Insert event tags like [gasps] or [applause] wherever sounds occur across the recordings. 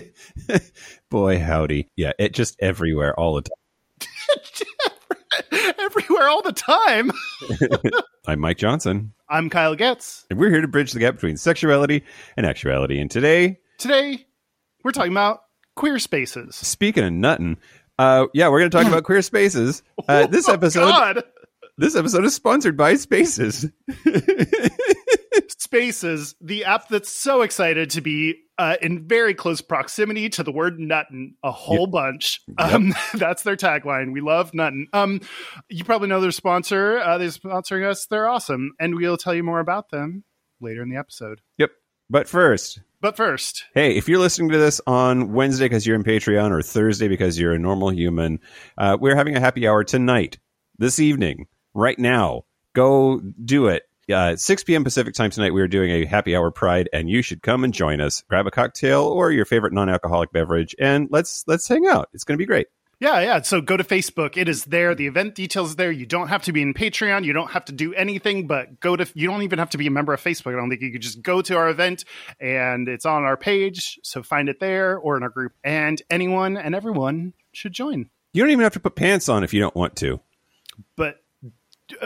[laughs] Boy, howdy. Yeah, it just everywhere all the time. [laughs] Everywhere all the time. [laughs] I'm Mike Johnson, I'm Kyle Getz. and we're here to bridge the gap between sexuality and actuality. And today, Today, we're talking about queer spaces. speaking of nuttin', uh, yeah, we're going to talk about queer spaces. Uh, this Oh, episode, God. this episode is sponsored by Spaces. Spaces, the app that's so excited to be uh, in very close proximity to the word nuttin' a whole bunch. Um, [laughs] that's their tagline. We love nuttin'. Um, you probably know their sponsor. Uh, they're sponsoring us. They're awesome. And we'll tell you more about them later in the episode. yep. But first, But first, Hey, if you're listening to this on Wednesday because you're in Patreon or Thursday because you're a normal human, uh, we're having a happy hour tonight, this evening, right now. Go do it. Uh, 6 p.m. Pacific time tonight, we are doing a happy hour pride, and you should come and join us. Grab a cocktail or your favorite non-alcoholic beverage, and let's let's hang out. It's going to be great. Yeah, yeah. So go to Facebook. It is there. The event details there. You don't have to be in Patreon. You don't have to do anything but go to, you don't even have to be a member of Facebook. I don't think you could just go to our event and it's on our page. So find it there or in our group. And anyone and everyone should join. You don't even have to put pants on if you don't want to. But,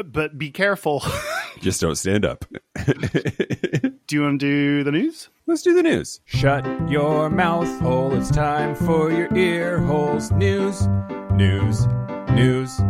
but be careful. [laughs] Just don't stand up. [laughs] do you want to do the news? Let's do the news. Shut your mouth hole, it's time for your ear holes. News, news, news.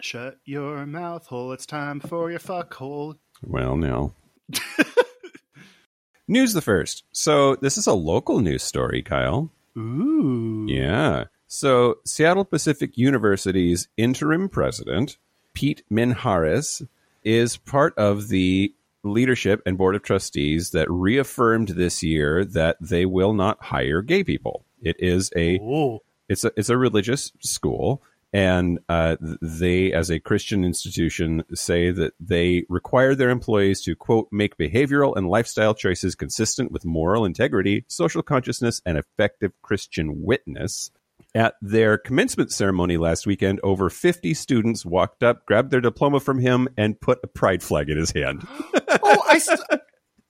Shut your mouth hole. It's time for your fuck hole. Well, no. [laughs] news the first. So this is a local news story, Kyle. Ooh. Yeah. So Seattle Pacific University's interim president, Pete Menjares, is part of the leadership and board of trustees that reaffirmed this year that they will not hire gay people. It is a Oh. it's a it's a religious school and uh, they as a christian institution say that they require their employees to quote make behavioral and lifestyle choices consistent with moral integrity social consciousness and effective christian witness at their commencement ceremony last weekend over 50 students walked up grabbed their diploma from him and put a pride flag in his hand [gasps] Oh, I, s-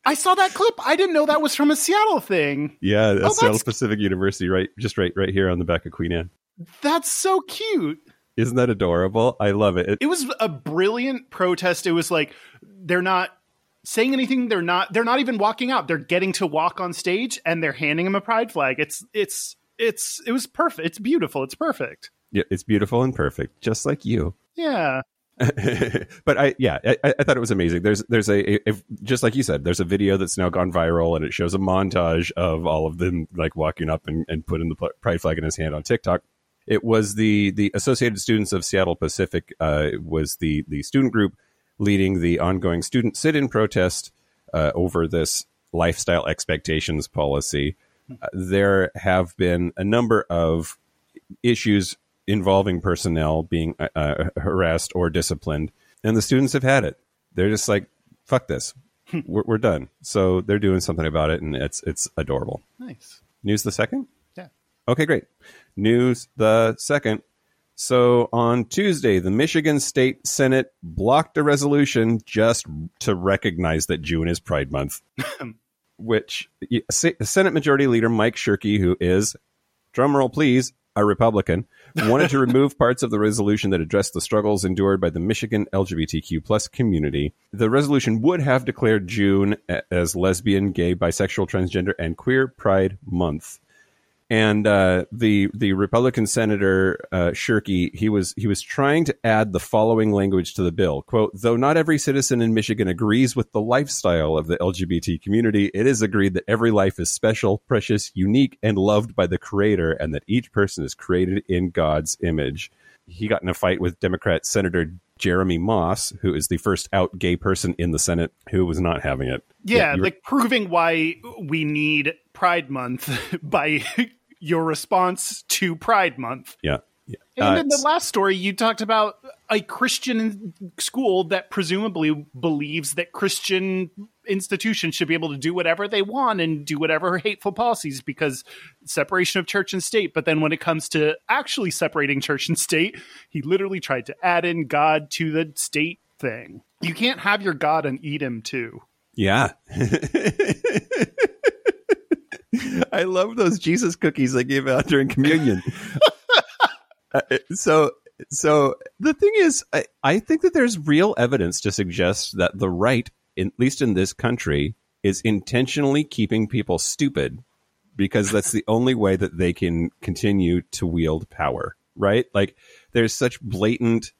I saw that clip. I didn't know that was from a Seattle thing. yeah oh, that's Oh, seattle pacific university right just right right here on the back of queen anne That's so cute. isn't that adorable i love it, it It was a brilliant protest. It was like they're not saying anything. They're not. They're not even walking out. They're getting to walk on stage, and they're handing him a pride flag. It's it's it's it was perfect. It's beautiful. It's perfect. Yeah, it's beautiful and perfect, just like you. [laughs] Yeah. but I, yeah, I, I thought it was amazing. There's, there's a, a, just like you said, there's a video that's now gone viral, and it shows a montage of all of them like walking up and, and putting the pride flag in his hand on TikTok. It was the the Associated Students of Seattle Pacific uh, was the the student group leading the ongoing student sit-in protest uh, over this lifestyle expectations policy. Uh, there have been a number of issues involving personnel being uh, uh, harassed or disciplined, and the students have had it. They're just like, "Fuck this, we're, we're done." So they're doing something about it, and it's it's adorable. Nice. News the second. Yeah. Okay, great. News the second. So on Tuesday, the Michigan State Senate blocked a resolution just to recognize that June is Pride Month, [laughs] which Se- Senate Majority Leader Mike Shirkey, who is, drumroll please, a Republican, [laughs] wanted to remove parts of the resolution that addressed the struggles endured by the Michigan LGBTQ plus community. The resolution would have declared June as lesbian, gay, bisexual, transgender, and queer Pride Month and uh, the the Republican Senator uh, Shirkey he was he was trying to add the following language to the bill. "Quote: Though not every citizen in Michigan agrees with the lifestyle of the LGBT community, it is agreed that every life is special, precious, unique, and loved by the Creator, and that each person is created in God's image." He got in a fight with Democrat Senator Jeremy Moss, who is the first out gay person in the Senate who was not having it. Yeah, were- like proving why we need Pride Month [laughs] by your response to Pride Month. Yeah. yeah. And Uh, in the last story, you talked about a Christian school that presumably believes that Christian institutions should be able to do whatever they want and do whatever hateful policies because separation of church and state. But then when it comes to actually separating church and state, he literally tried to add in God to the state thing. You can't have your God and eat him too. Yeah. [laughs] [laughs] I love those Jesus cookies they gave out during communion. [laughs] Uh, so, so the thing is, I, I think that there's real evidence to suggest that the right, in, at least in this country, is intentionally keeping people stupid because that's the only way that they can continue to wield power, right? Like, there's such blatant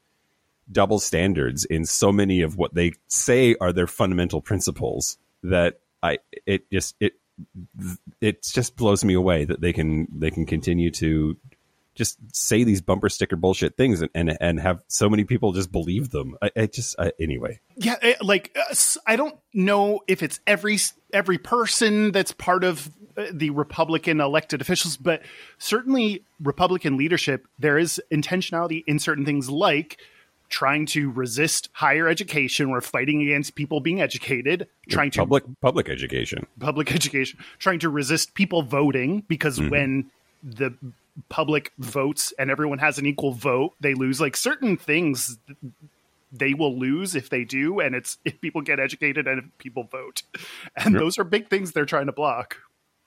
double standards in so many of what they say are their fundamental principles that I it just it it just blows me away that they can they can continue to just say these bumper sticker bullshit things and and, and have so many people just believe them. I, I just I, anyway. Yeah, it, like uh, I don't know if it's every every person that's part of uh, the Republican elected officials, but certainly Republican leadership. There is intentionality in certain things, like trying to resist higher education. We're fighting against people being educated, trying to Public public education. public [laughs] education, trying to resist people voting because mm-hmm. when the public votes and everyone has an equal vote, they lose. Like certain things, they will lose if they do, and it's if people get educated and if people vote, [laughs] and Yep. those are big things they're trying to block.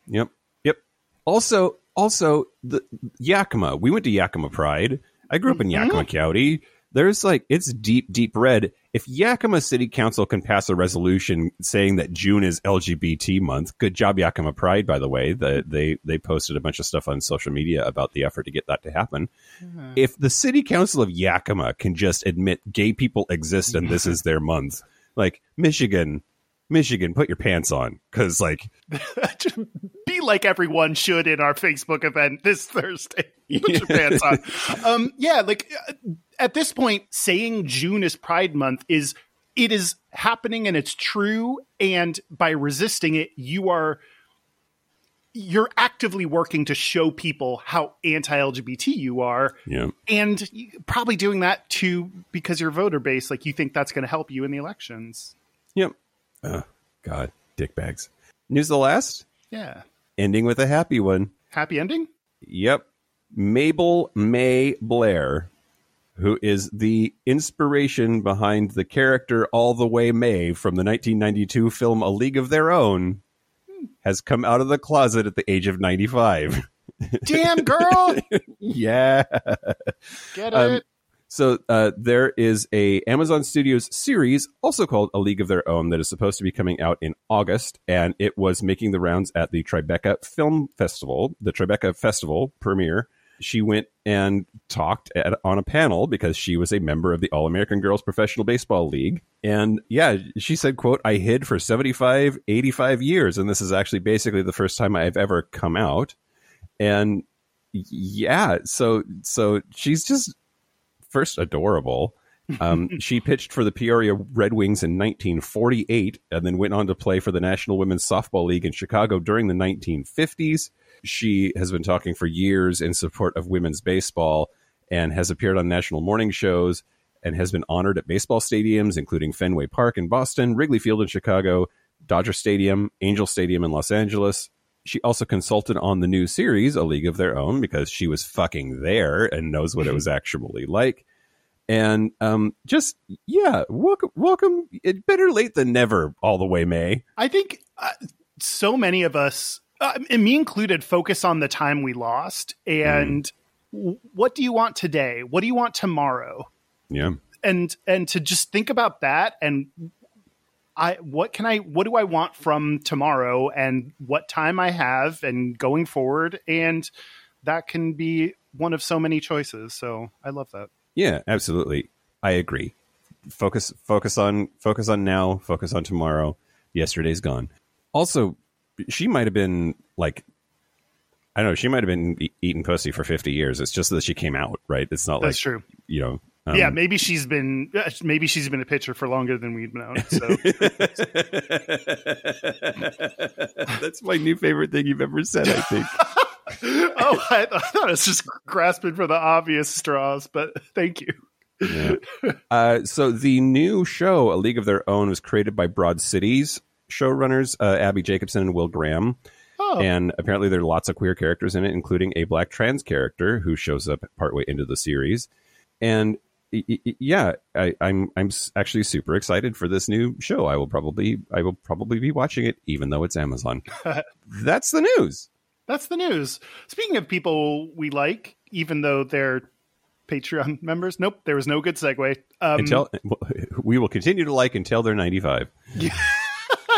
Yep. Yep. Also, also the Yakima. We went to Yakima Pride. I grew up in mm-hmm. Yakima County. There's like it's deep, deep red. If Yakima City Council can pass a resolution saying that June is LGBT month, good job Yakima Pride. By the way, the, they they posted a bunch of stuff on social media about the effort to get that to happen. Mm-hmm. If the City Council of Yakima can just admit gay people exist and this is their month, like Michigan, Michigan, put your pants on because like [laughs] Be like everyone should in our Facebook event this Thursday. Put your pants on. [laughs] Um, yeah, like uh, at this point, saying June is Pride Month is it is happening and it's true. And by resisting it, you are you're actively working to show people how anti-LGBT you are, yeah. and probably doing that too because your voter base, like you think that's going to help you in the elections. Yep. Oh, God, dick bags. News of the last, Yeah, ending with a happy one. happy ending. Yep. Mabel May Blair, who is the inspiration behind the character All the Way May from the 1992 film A League of Their Own, has come out of the closet at the age of 95. [laughs] Damn girl, yeah. get it. Um, So uh, there is a Amazon Studios series, also called A League of Their Own, that is supposed to be coming out in August, and it was making the rounds at the Tribeca Film Festival, the Tribeca Festival premiere. She went and talked at, on a panel because she was a member of the All American Girls Professional Baseball League. And yeah, she said, quote, I hid for 75, 85 years. And this is actually basically the first time I've ever come out. And yeah, so, so she's just first adorable. Um, [laughs] she pitched for the Peoria Red Wings in 1948 and then went on to play for the National Women's Softball League in Chicago during the 1950s. She has been talking for years in support of women's baseball and has appeared on national morning shows and has been honored at baseball stadiums, including Fenway Park in Boston, Wrigley Field in Chicago, Dodger Stadium, Angel Stadium in Los Angeles. She also consulted on the new series, A League of Their Own, because she was fucking there and knows what it was [laughs] actually like. And um, just yeah, welcome, welcome. It better late than never. All the way, May. I think uh, so many of us, uh, and me included, focus on the time we lost and w- what do you want today? What do you want tomorrow? Yeah, And and to just think about that and I what can I what do I want from tomorrow and what time I have and going forward and that can be one of so many choices. So I love that. yeah, absolutely. I agree. Focus, focus on, focus on now. Focus on tomorrow. Yesterday's gone. Also, she might have been like, I don't know. She might have been e- eating pussy for fifty years. It's just that she came out, right? It's not That's like true. you know. um, yeah, maybe she's been maybe she's been a pitcher for longer than we've known. So [laughs] That's my new favorite thing you've ever said, I think. [laughs] oh, I, I thought it was just grasping for the obvious straws, but thank you. Yeah. Uh, so the new show, A League of Their Own, was created by Broad City's showrunners uh, Abbi Jacobson and Will Graham. Oh, And apparently, there are lots of queer characters in it, including a black trans character who shows up partway into the series. And yeah, I, I'm I'm actually super excited for this new show. I will probably I will probably be watching it, even though it's Amazon. [laughs] That's the news. that's the news. Speaking of people we like, even though they're Patreon [laughs] members, nope, there was no good segue. Um, Until [laughs] we will continue to like until they're 95. there-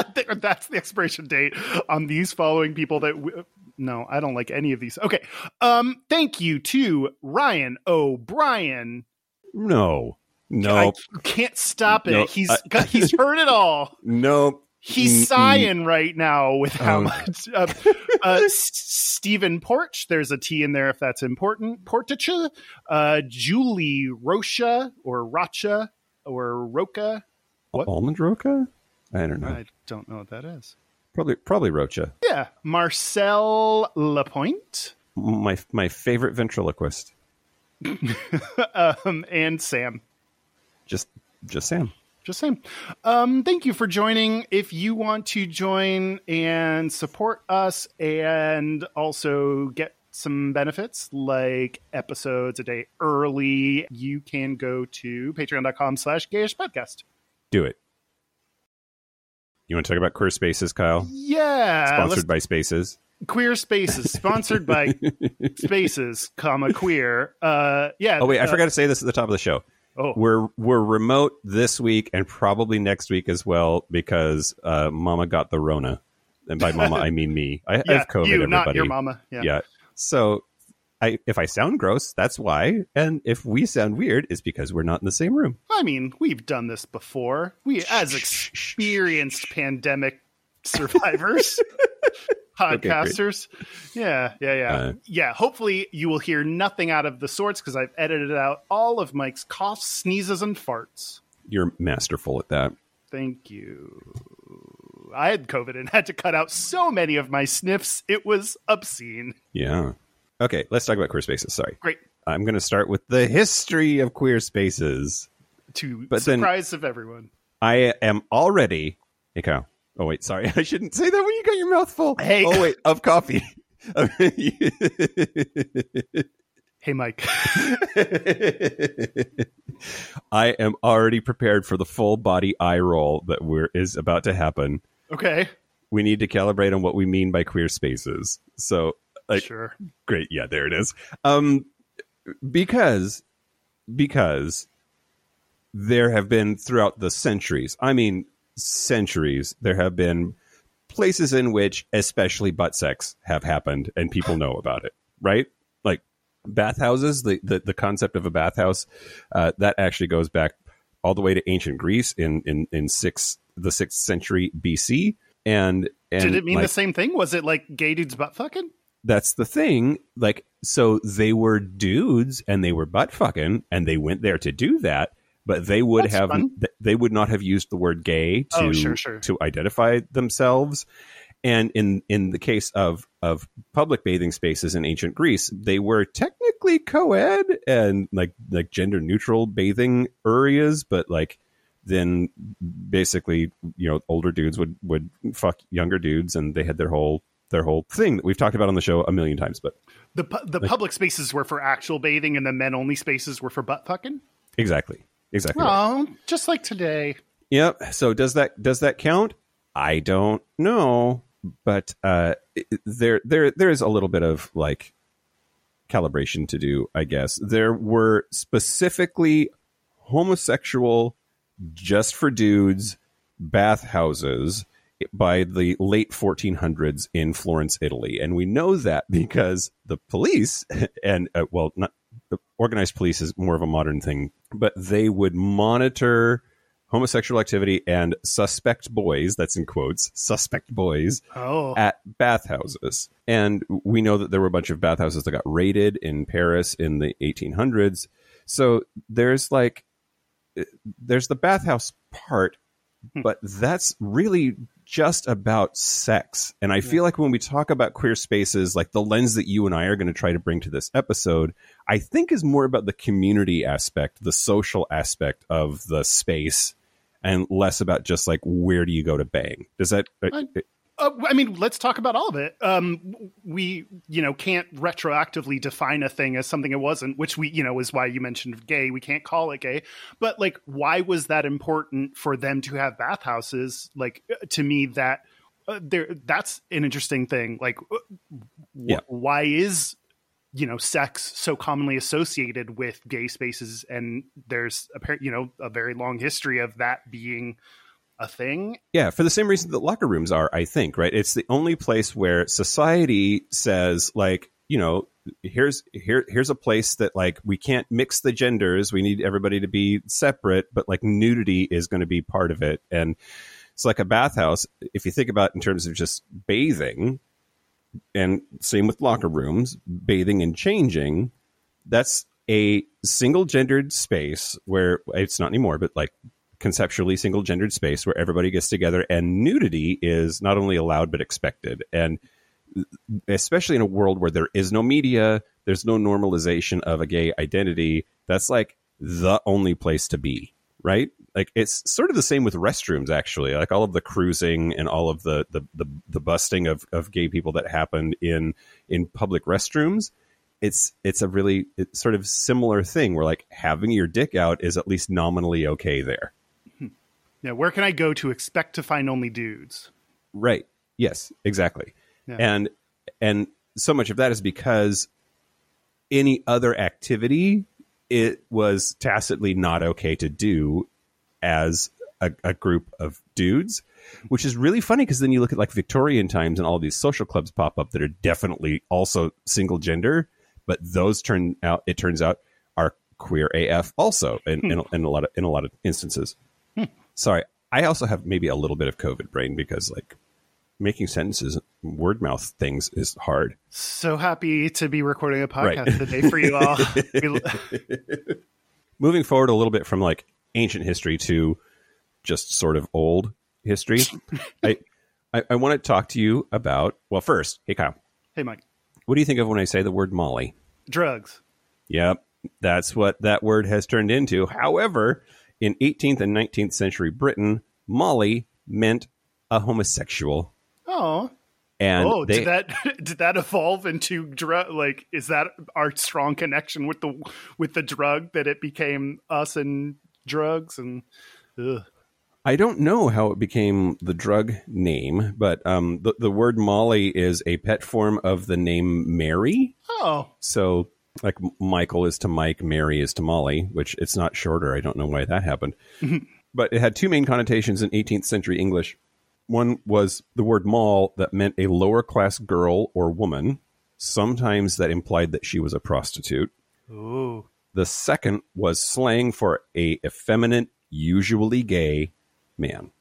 [laughs] that's the expiration date on these following people that w- no i don't like any of these okay um thank you to ryan o'brien No, i no, can't stop it No, he's I- [laughs] got, he's heard it all no. he's sighing right now with how Oh. much uh, [laughs] uh, stephen porch there's a t in there if that's important portage uh julie rocha or rocha or roca What? Almond Roca? I don't know. i don't know what that is Probably probably Rocha. Yeah, Marcel Lapointe My my favorite ventriloquist. [laughs] um, and Sam. Just just Sam. Just saying. Um, thank you for joining. If you want to join and support us and also get some benefits like episodes a day early, you can go to patreon.com slash gayish podcast. Do it. You want to talk about queer spaces, Kyle? Yeah. Sponsored by Spaces. Queer Spaces, sponsored by [laughs] Spaces, comma queer. Uh, yeah. Oh wait, I uh, forgot to say this at the top of the show. Oh, We're we're remote this week and probably next week as well because uh, Mama got the Rona, and by Mama [laughs] I mean me. I, I have COVID. you, everybody. not your mama. Yeah. Yeah. So, I if I sound gross, that's why, and if we sound weird, it's because we're not in the same room. I mean, we've done this before. We, as experienced pandemic survivors, [laughs] podcasters. yeah, yeah, yeah. Uh, yeah, hopefully you will hear nothing out of the sorts because I've edited out all of Mike's coughs, sneezes, and farts. You're masterful at that. Thank you. I had COVID and had to cut out so many of my sniffs. It was obscene. Yeah. Okay, let's talk about queer spaces. Sorry. Great. I'm going to start with the history of queer spaces. To But surprise of everyone. I am already. Hey, Kyle. Oh, wait. Sorry. [laughs] I shouldn't say that when you got your mouth full. Hey. Oh, wait. Of coffee. [laughs] Hey, Mike. [laughs] I am already prepared for the full body eye roll that we're, is about to happen. okay. We need to calibrate on what we mean by queer spaces. So, like, sure. great yeah there it is um because because there have been throughout the centuries i mean centuries there have been places in which especially butt sex have happened and people know about it right like bathhouses the the, the concept of a bathhouse uh, that actually goes back all the way to ancient greece in in in six the sixth century bc and and Did it mean like, the same thing? Was it like gay dudes butt fucking? That's the thing. Like, so they were dudes and they were butt fucking and they went there to do that, but they would That's have fun. they would not have used the word gay oh, to Oh, sure, sure. to identify themselves. And in in the case of of public bathing spaces in ancient Greece, they were technically co-ed and like like gender neutral bathing areas, but like then basically you know older dudes would would fuck younger dudes and they had their whole their whole thing that we've talked about on the show a million times but The pu- the public spaces were for actual bathing, and the men only spaces were for butt fucking. exactly exactly right. Oh, just like today. yep so does that does that count i don't know but uh there there there is a little bit of like calibration to do i guess there were specifically homosexual just for dudes bathhouses by the late 1400s in Florence, Italy. And we know that [laughs] because the police [laughs] and uh, well, not organized police is more of a modern thing, but they would monitor homosexual activity and suspect boys, that's in quotes, suspect boys Oh, at bathhouses. And we know that there were a bunch of bathhouses that got raided in Paris in the 1800s. So there's like, there's the bathhouse part, Hmm. but that's really just about sex. And I feel like when we talk about queer spaces, like the lens that you and I are going to try to bring to this episode, I think is more about the community aspect, the social aspect of the space, and less about just like where do you go to bang. Does that? Uh, I, uh, uh, I mean, let's talk about all of it. Um, we, you know, can't retroactively define a thing as something it wasn't, which we, you know, is why you mentioned gay. We can't call it gay. But like, why was that important for them to have bathhouses? Like, uh, to me, that uh, there, that's an interesting thing. Like, uh, wh- Yeah. why is you know sex so commonly associated with gay spaces? And there's apparent, you know, a very long history of that being a thing. Yeah, for the same reason that locker rooms are, I think, right? It's the only place where society says, like, you know, here's here here's a place that like we can't mix the genders. We need everybody to be separate, but like nudity is going to be part of it. And it's like a bathhouse. If you think about in terms of just bathing, and same with locker rooms, bathing and changing, that's a single gendered space where it's not anymore, but like conceptually single gendered space where everybody gets together and nudity is not only allowed but expected. And especially in a world where there is no media, there's no normalization of a gay identity, that's like the only place to be, right? Like it's sort of the same with restrooms actually. Like all of the cruising and all of the the the, the busting of, of gay people that happened in in public restrooms it's it's a really it's sort of similar thing where like having your dick out is at least nominally okay there. Yeah, where can I go to expect to find only dudes? Right. Yes, exactly. Yeah. And and so much of that is because any other activity it was tacitly not okay to do as a, a group of dudes, which is really funny because then you look at like Victorian times and all these social clubs pop up that are definitely also single gender, but those turn out it turns out are queer AF also in, hmm. in, in a lot of in a lot of instances. Sorry, I also have maybe a little bit of COVID brain because like making sentences, word mouth things is hard. So happy to be recording a podcast Right. today for you all. [laughs] Moving forward a little bit from like ancient history to just sort of old history, [laughs] I, I I want to talk to you about. Well, first, hey Kyle, hey, Mike, what do you think of when I say the word Molly? drugs. Yep, that's what that word has turned into. However, in 18th and 19th century Britain, Molly meant a homosexual, Oh, and oh, they, did that [laughs] did that evolve into drug? Like, is that our strong connection with the with the drug that it became us and drugs and? Ugh. I don't know how it became the drug name, but um, the the word Molly is a pet form of the name Mary. Oh, So, like Michael is to Mike, Mary is to Molly, which it's not shorter. I don't know why that happened. Mm-hmm. but it had two main connotations in 18th century English. One was the word mall that meant a lower class girl or woman. Sometimes that implied that she was a prostitute. ooh, The second was slang for a effeminate, usually gay man.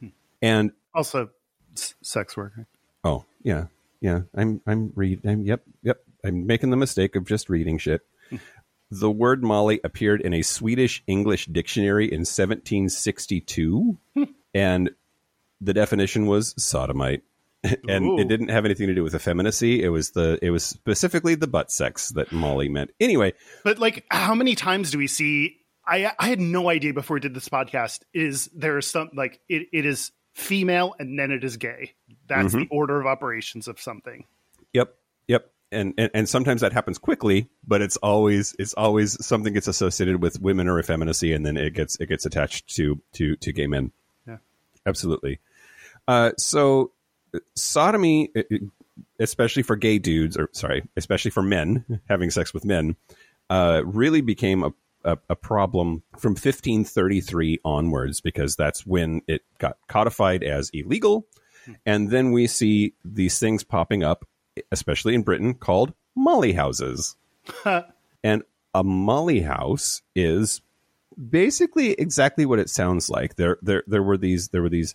Hmm. And also s- sex worker. Oh yeah, yeah. I'm I'm read. I'm yep yep. I'm making the mistake of just reading shit. [laughs] the word Molly appeared in a Swedish English dictionary in 1762, [laughs] and the definition was sodomite. [laughs] and Ooh. it didn't have anything to do with effeminacy. It was the it was specifically the butt sex that Molly meant. Anyway, But like, how many times do we see? I I had no idea before we did this podcast. Is there some like it, it is female and then it is gay? That's mm-hmm. the order of operations of something. Yep. Yep. And, and and sometimes that happens quickly, but it's always it's always something gets associated with women or effeminacy, and then it gets it gets attached to to to gay men. Yeah. absolutely. Uh, so sodomy, uh, uh, especially for gay dudes, or sorry, especially for men [laughs] having sex with men, uh, really became a, a a problem from 1533 onwards because that's when it got codified as illegal. And then we see these things popping up, especially in Britain, called molly houses. [laughs] and a molly house is basically exactly what it sounds like. There, there, there were these, there were these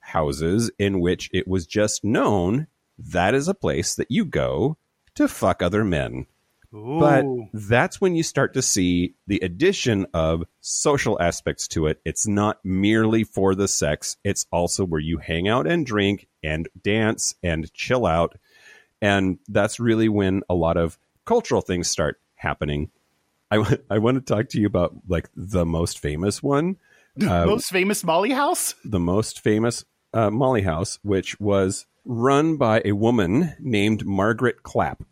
houses in which it was just known that is a place that you go to fuck other men. But that's when you start to see the addition of social aspects to it. It's not merely for the sex, it's also where you hang out and drink and dance and chill out. And that's really when a lot of cultural things start happening. I, I want to talk to you about like the most famous one, uh, most famous Molly House. the most famous uh, Molly House, which was run by a woman named Margaret Clapp.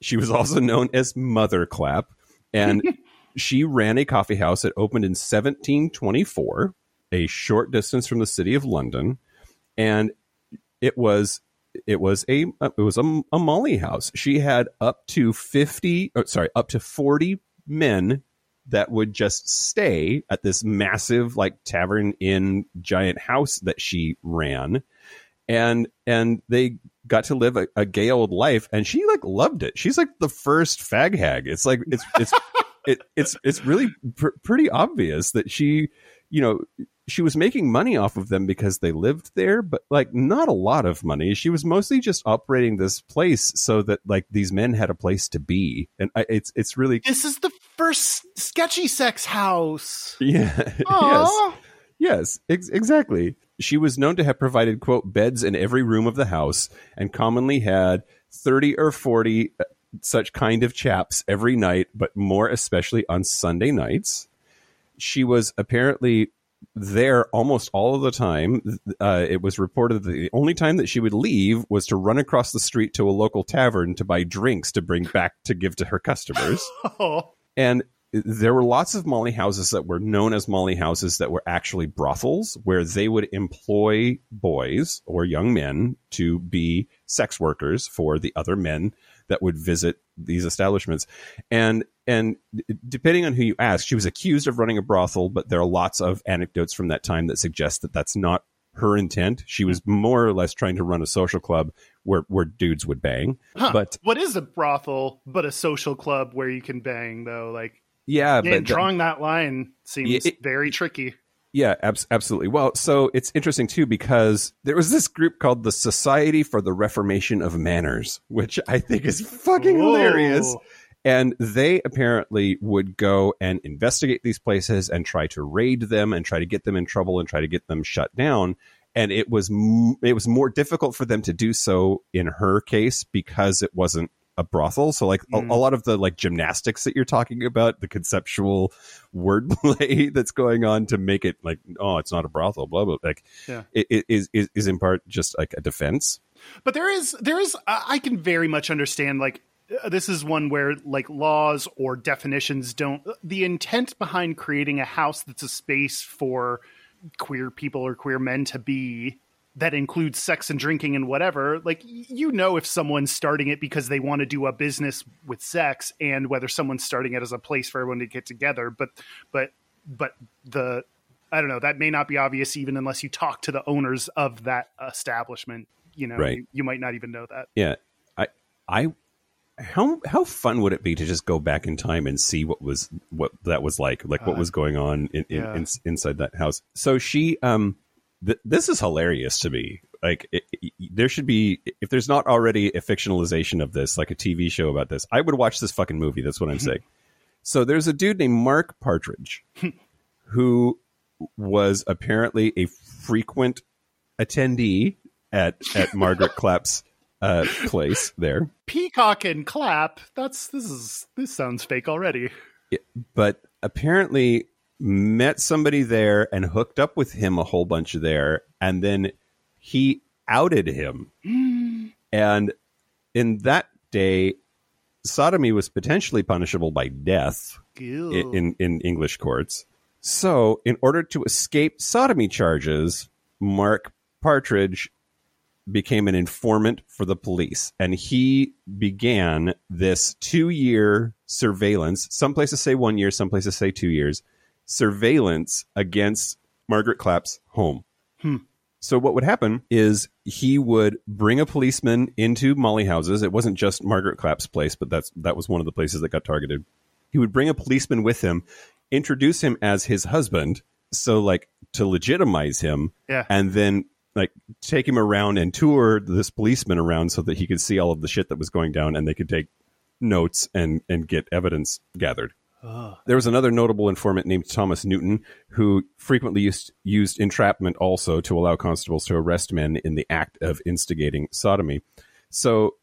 She was also known as Mother Clapp, and [laughs] she ran a coffee house that opened in 1724, a short distance from the city of London, and it was it was a it was a, a Molly house. She had up to 50, oh, sorry, up to 40 men that would just stay at this massive like tavern in giant house that she ran. And and they got to live a, a gay old life and she like loved it. She's like the first fag hag it's like it's it's [laughs] it, it's it's really pr- pretty obvious that she you know she was making money off of them because they lived there but like not a lot of money she was mostly just operating this place so that like these men had a place to be and I, it's it's really This is the first sketchy sex house. yeah [laughs] yes Yes, ex- exactly. She was known to have provided, quote, beds in every room of the house and commonly had 30 or 40 uh, such kind of chaps every night, but more especially on Sunday nights. She was apparently there almost all of the time. Uh, it was reported that the only time that she would leave was to run across the street to a local tavern to buy drinks to bring back to give to her customers. [laughs] Oh. And there were lots of Molly houses that were known as Molly houses that were actually brothels where they would employ boys or young men to be sex workers for the other men that would visit these establishments. And and depending on who you ask, she was accused of running a brothel, but there are lots of anecdotes from that time that suggest that that's not her intent. She was hmm. more or less trying to run a social club where where dudes would bang. Huh. But what is a brothel but a social club where you can bang though? Like yeah, and but the- drawing that line seems it- very tricky. Yeah, abs- absolutely. Well, so it's interesting too because there was this group called the Society for the Reformation of Manners, which I think is fucking Whoa. hilarious. And they apparently would go and investigate these places and try to raid them and try to get them in trouble and try to get them shut down. And it was m- it was more difficult for them to do so in her case because it wasn't a brothel. So like a, Mm. a lot of the like gymnastics that you're talking about, the conceptual [laughs] wordplay [laughs] that's going on to make it like oh it's not a brothel, blah blah. Like Yeah. it, it is is is in part just like a defense. But there is there is I can very much understand like uh, this is one where like laws or definitions don't the intent behind creating a house that's a space for queer people or queer men to be that includes sex and drinking and whatever like you know if someone's starting it because they want to do a business with sex and whether someone's starting it as a place for everyone to get together but but but the I don't know that may not be obvious even unless you talk to the owners of that establishment you know Right. you, you might not even know that Yeah, I I how how fun would it be to just go back in time and see what was what that was like, like what Uh, was going on in, in, yeah. in inside that house. So she um th- this is hilarious to me. Like it, it- there should be if there's not already a fictionalization of this, like a TV show about this, I would watch this fucking movie. That's what I'm saying. So there's a dude named Mark Partridge [laughs] who was apparently a frequent attendee at at Margaret [laughs] Clapp's uh, place there, peacock and clap that's this is this sounds fake already but apparently met somebody there and hooked up with him a whole bunch there, and then he outed him. Mm. And in that day, sodomy was potentially punishable by death. In, in, in English courts. So, in order to escape sodomy charges, Mark Partridge became an informant for the police and he began this two year surveillance. Some places say one year, some places say two years surveillance against Margaret Clapp's home. Hmm. So what would happen is he would bring a policeman into Molly houses. It wasn't just Margaret Clapp's place, but that's that was one of the places that got targeted. He would bring a policeman with him, introduce him as his husband, so like to legitimize him, Yeah. and then like take him around and tour this policeman around so that he could see all of the shit that was going down and they could take notes and and get evidence gathered. Ugh. There was another notable informant named Thomas Newton who frequently used used entrapment also to allow constables to arrest men in the act of instigating sodomy. So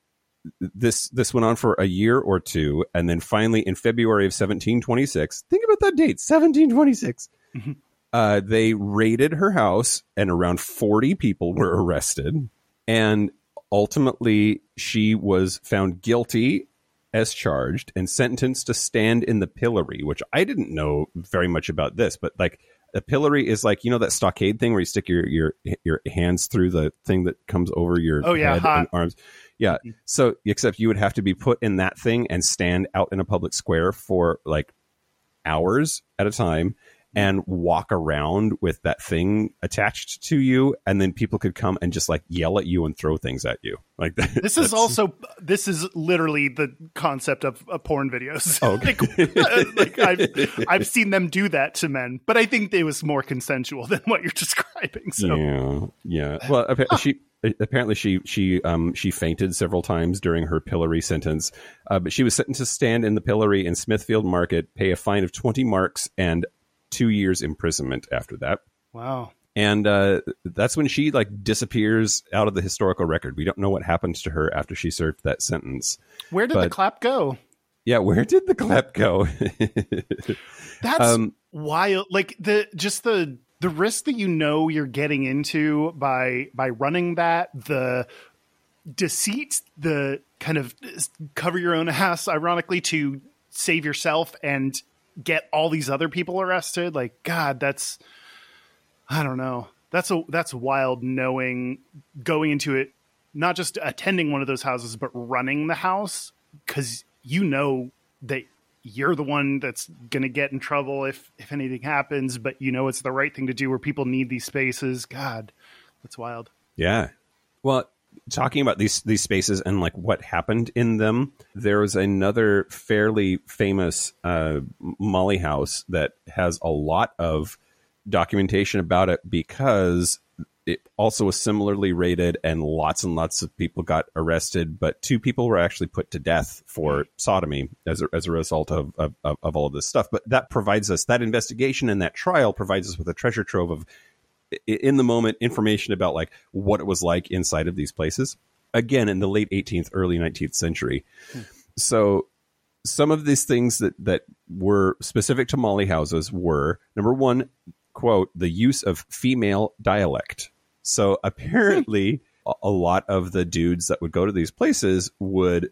this this went on for a year or two, and then finally in February of 1726, think about that date, 1726. Mhm. Uh, they raided her house, and around 40 people were arrested, and ultimately she was found guilty as charged and sentenced to stand in the pillory, which I didn't know very much about this, but like a pillory is like you know that stockade thing where you stick your your your hands through the thing that comes over your Oh, yeah, head hot. and arms. Yeah. Mm-hmm. So except you would have to be put in that thing and stand out in a public square for like hours at a time and walk around with that thing attached to you and then people could come and just like yell at you and throw things at you. Like that. [laughs] This is also this is literally the concept of, of porn videos. Oh, okay. [laughs] like, [laughs] like I've I've seen them do that to men, but I think it was more consensual than what you're describing. So Yeah, yeah. Well, appa- she apparently she she um she fainted several times during her pillory sentence, uh, but she was sentenced to stand in the pillory in Smithfield Market, pay a fine of twenty marks, and two years imprisonment after that. wow. And uh, that's when she like disappears out of the historical record. We don't know what happened to her after she served that sentence. Where did the clap go? Yeah, where did the clap go? [laughs] That's Um, wild. Like the just the the risk that you know you're getting into by by running that the deceit, the kind of cover your own [laughs] ass, ironically, to save yourself and get all these other people arrested. Like God, that's I don't know. That's a that's wild. Knowing going into it, not just attending one of those houses, but running the house because you know that you're the one that's going to get in trouble if if anything happens but you know it's the right thing to do where people need these spaces god that's wild Yeah. Well, talking about these these spaces and like what happened in them, there was another fairly famous uh, Molly house that has a lot of documentation about it because it also was similarly rated and lots and lots of people got arrested, but two people were actually put to death for sodomy as a, as a result of, of, of all of this stuff. But that provides us that investigation and that trial provides us with a treasure trove of in the moment information about like what it was like inside of these places. Again in the late 18th early 19th century. Hmm. So some of these things that that were specific to molly houses were number one quote the use of female dialect. So hmm. apparently a, a lot of the dudes that would go to these places would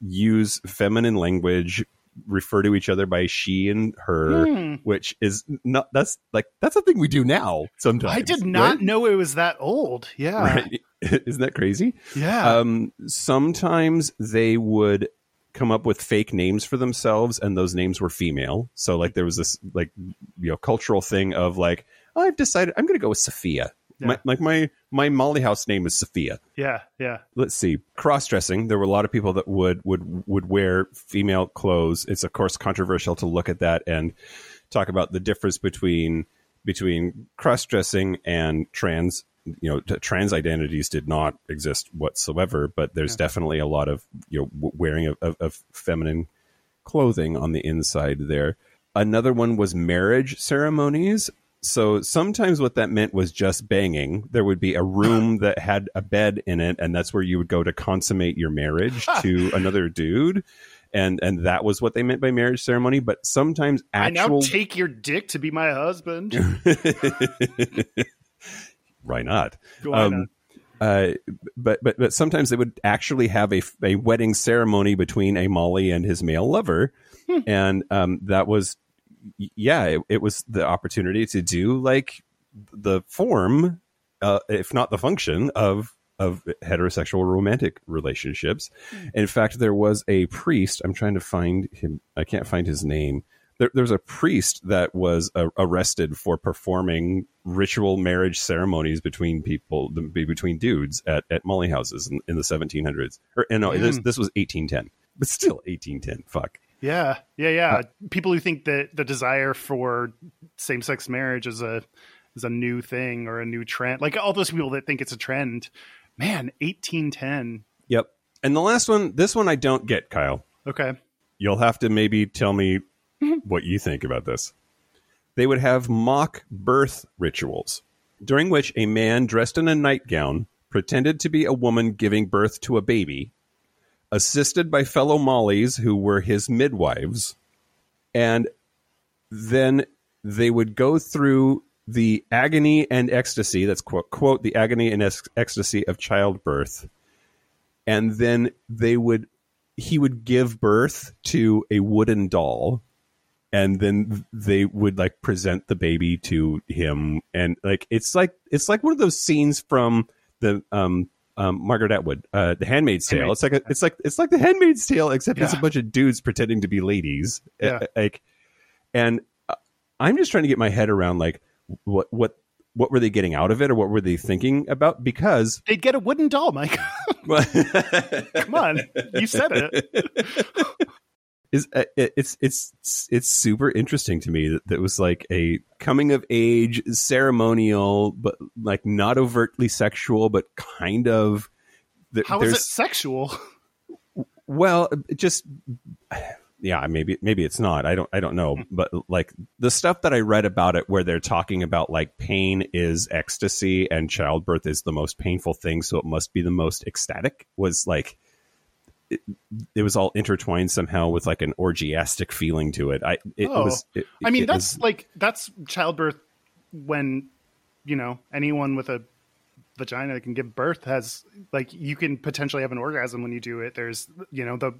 use feminine language refer to each other by she and her Hmm. which is not that's like that's a thing we do now sometimes i did not right? know it was that old yeah Right? [laughs] isn't that crazy yeah um sometimes they would come up with fake names for themselves and those names were female so like there was this like you know cultural thing of like i've decided i'm going to go with sophia my, like my my molly house name is sophia. Yeah yeah. Let's see. Cross dressing there were a lot of people that would would would wear female clothes. It's of course controversial to look at that and talk about the difference between between cross dressing and trans you know t- trans identities did not exist whatsoever but there's definitely a lot of you know w- wearing of, of, of feminine clothing on the inside there. Another one was marriage ceremonies so sometimes what that meant was just banging. There would be a [laughs] room that had a bed in it, and that's where you would go to consummate your marriage [laughs] to another dude. And and that was what they meant by marriage ceremony. But sometimes i now take your dick to be my husband [laughs] why not? On, Um, uh, but but but sometimes they would actually have a, a wedding ceremony between a Molly and his male lover, and um, that was yeah, it, it was the opportunity to do like the form, uh, if not the function of of heterosexual romantic relationships. In fact, there was a priest. I'm trying to find him. I can't find his name. There, there was a priest that was uh, arrested for performing ritual marriage ceremonies between people, the- between dudes at, at Molly houses in, in the 1700s. Or uh, no, this, this was 1810, but still 1810. Fuck. Yeah, yeah, yeah. Uh, people who think that the desire for same-sex marriage is a is a new thing or a new trend, like all those people that think it's a trend. Man, eighteen ten. Yep. And the last one, this one I don't get, Kyle. Okay. You'll have to maybe tell me [laughs] what you think about this. They would have mock birth rituals, during which a man dressed in a nightgown pretended to be a woman giving birth to a baby, assisted by fellow Mollies who were his midwives, and then they would go through the agony and ecstasy that's quote, quote the agony and ex- ecstasy of childbirth. And then they would he would give birth to a wooden doll. And then they would like present the baby to him. And like it's like it's like one of those scenes from the um um, Margaret Atwood, uh, The Handmaid's Tale. Handmaid's It's like a, it's like it's like The Handmaid's Tale, except it's a bunch of dudes pretending to be ladies. Yeah. Uh, like, and uh, I'm just trying to get my head around like what what what were they getting out of it, or what were they thinking about? Because They'd get a wooden doll, Mike. [laughs] Come on. You said it. [laughs] is uh, it's it's it's super interesting to me that that was like a coming of age ceremonial, but like not overtly sexual, but kind of. th- How is it sexual? Well, it just yeah, maybe maybe it's not. I don't I don't know, but like the stuff that I read about it where they're talking about like pain is ecstasy and childbirth is the most painful thing, so it must be the most ecstatic was like it, it was all intertwined somehow with like an orgiastic feeling to it. I it, Oh. was it, I mean, that's was- like that's childbirth when you know anyone with a vagina that can give birth has like you can potentially have an orgasm when you do it. There's you know the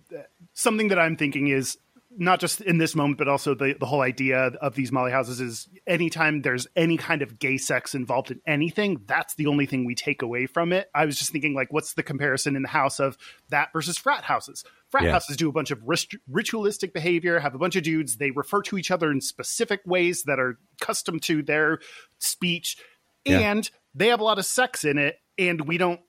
something that I'm thinking is not just in this moment, but also the the whole idea of these molly houses is anytime there's any kind of gay sex involved in anything, that's the only thing we take away from it. I was just thinking like, what's the comparison in the house of that versus frat houses? Frat Yeah. houses do a bunch of rit- ritualistic behavior, have a bunch of dudes. They refer to each other in specific ways that are custom to their speech, Yeah. and they have a lot of sex in it. And we don't.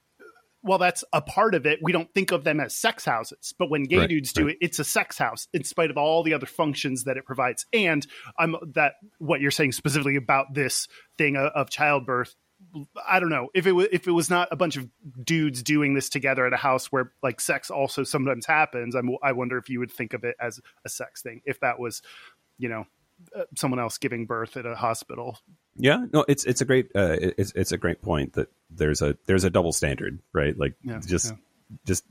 Well, that's a part of it. We don't think of them as sex houses, but when gay Right, dudes do right. it, it's a sex house in spite of all the other functions that it provides. And I'm that what you're saying specifically about this thing of, of childbirth. I don't know if it was if it was not a bunch of dudes doing this together at a house where like sex also sometimes happens. I'm, I wonder if you would think of it as a sex thing if that was, you know, someone else giving birth at a hospital. Yeah, no, it's it's a great uh, it's it's a great point that there's a there's a double standard, right? Like Yeah, just yeah. just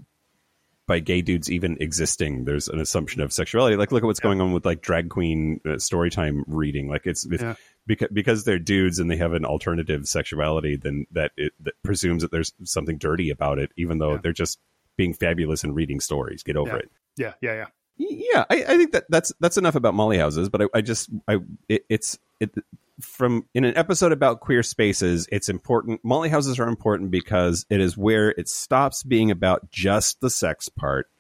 by gay dudes even existing, there's an assumption of sexuality. Like look at what's going on with like drag queen uh, story time reading. Like it's, it's Yeah. because because they're dudes and they have an alternative sexuality, then that it that presumes that there's something dirty about it, even though Yeah. they're just being fabulous and reading stories. Get over Yeah. it. Yeah, yeah, yeah. Yeah, I, I think that that's that's enough about Molly houses. But I, I just I it, it's it from in an episode about queer spaces. It's important. Molly houses are important because it is where it stops being about just the sex part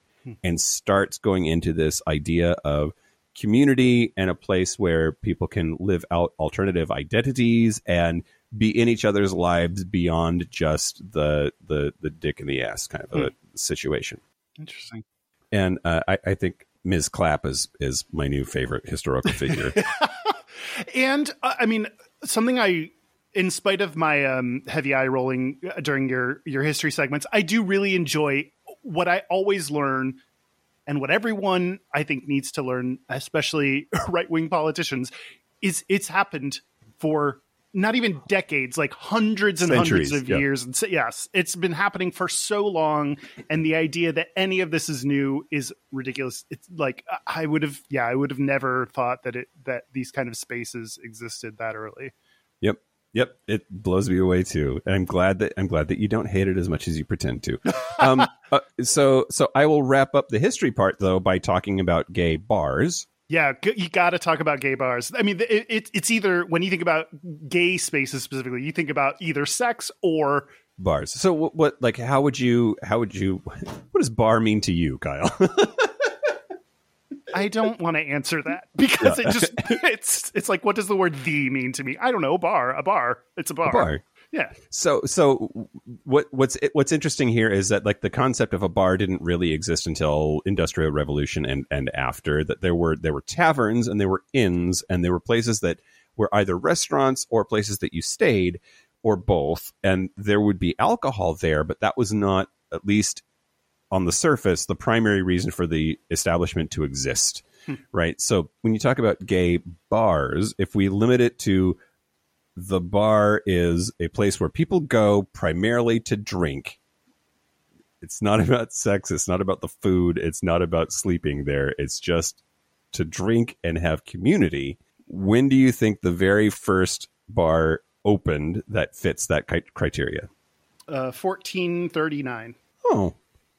and starts going into this idea of community and a place where people can live out alternative identities and be in each other's lives beyond just the the the dick in the ass kind of a situation Interesting. and uh, I, I think Ms. Clap is is my new favorite historical figure. [laughs] And uh, I mean, something I, in spite of my um, heavy eye rolling uh, during your your history segments, I do really enjoy what I always learn, and what everyone I think needs to learn, especially [laughs] right wing politicians, is it's happened for not even decades, like hundreds and Centuries, hundreds of yeah. years. And so, yes, it's been happening for so long, and the idea that any of this is new is ridiculous. It's like I would have, yeah, I would have never thought that it that these kind of spaces existed that early. yep, yep, it blows me away too, and I'm glad that I'm glad that you don't hate it as much as you pretend to. [laughs] Um, uh, so so I will wrap up the history part though by talking about gay bars. Yeah, you got to talk about gay bars. I mean, it, it, it's either when you think about gay spaces specifically, you think about either sex or Bars. So what, what like how would you how would you [laughs] what does bar mean to you, Kyle? [laughs] I don't want to answer that [laughs] because it just it's it's like what does the word the mean to me? I don't know. Bar, a bar. It's a bar. bar. Yeah. So so what what's what's interesting here is that like the concept of a bar didn't really exist until industrial revolution and and after that there were there were taverns and there were inns and there were places that were either restaurants or places that you stayed or both and there would be alcohol there but that was not at least on the surface the primary reason for the establishment to exist. Hmm. Right. So when you talk about gay bars, if we limit it to the bar is a place where people go primarily to drink. It's not [laughs] about sex. It's not about the food. It's not about sleeping there. It's just to drink and have community. When do you think the very first bar opened that fits that criteria? Uh, 1439. Oh,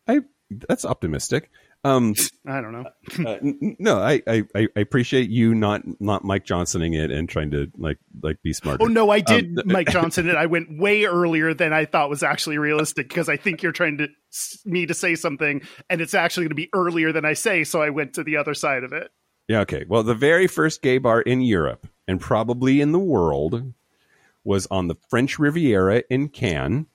I that's optimistic. Um, I don't know. uh, n- no, I, I I appreciate you not not Mike Johnsoning it and trying to like like be smart. Oh no, I did Um, Mike [laughs] Johnson, and I went way earlier than I thought was actually realistic because I think you're trying to s- me to say something, and it's actually going to be earlier than I say. So I went to the other side of it. Yeah, okay. Well, the very first gay bar in Europe and probably in the world was on the French Riviera in Cannes.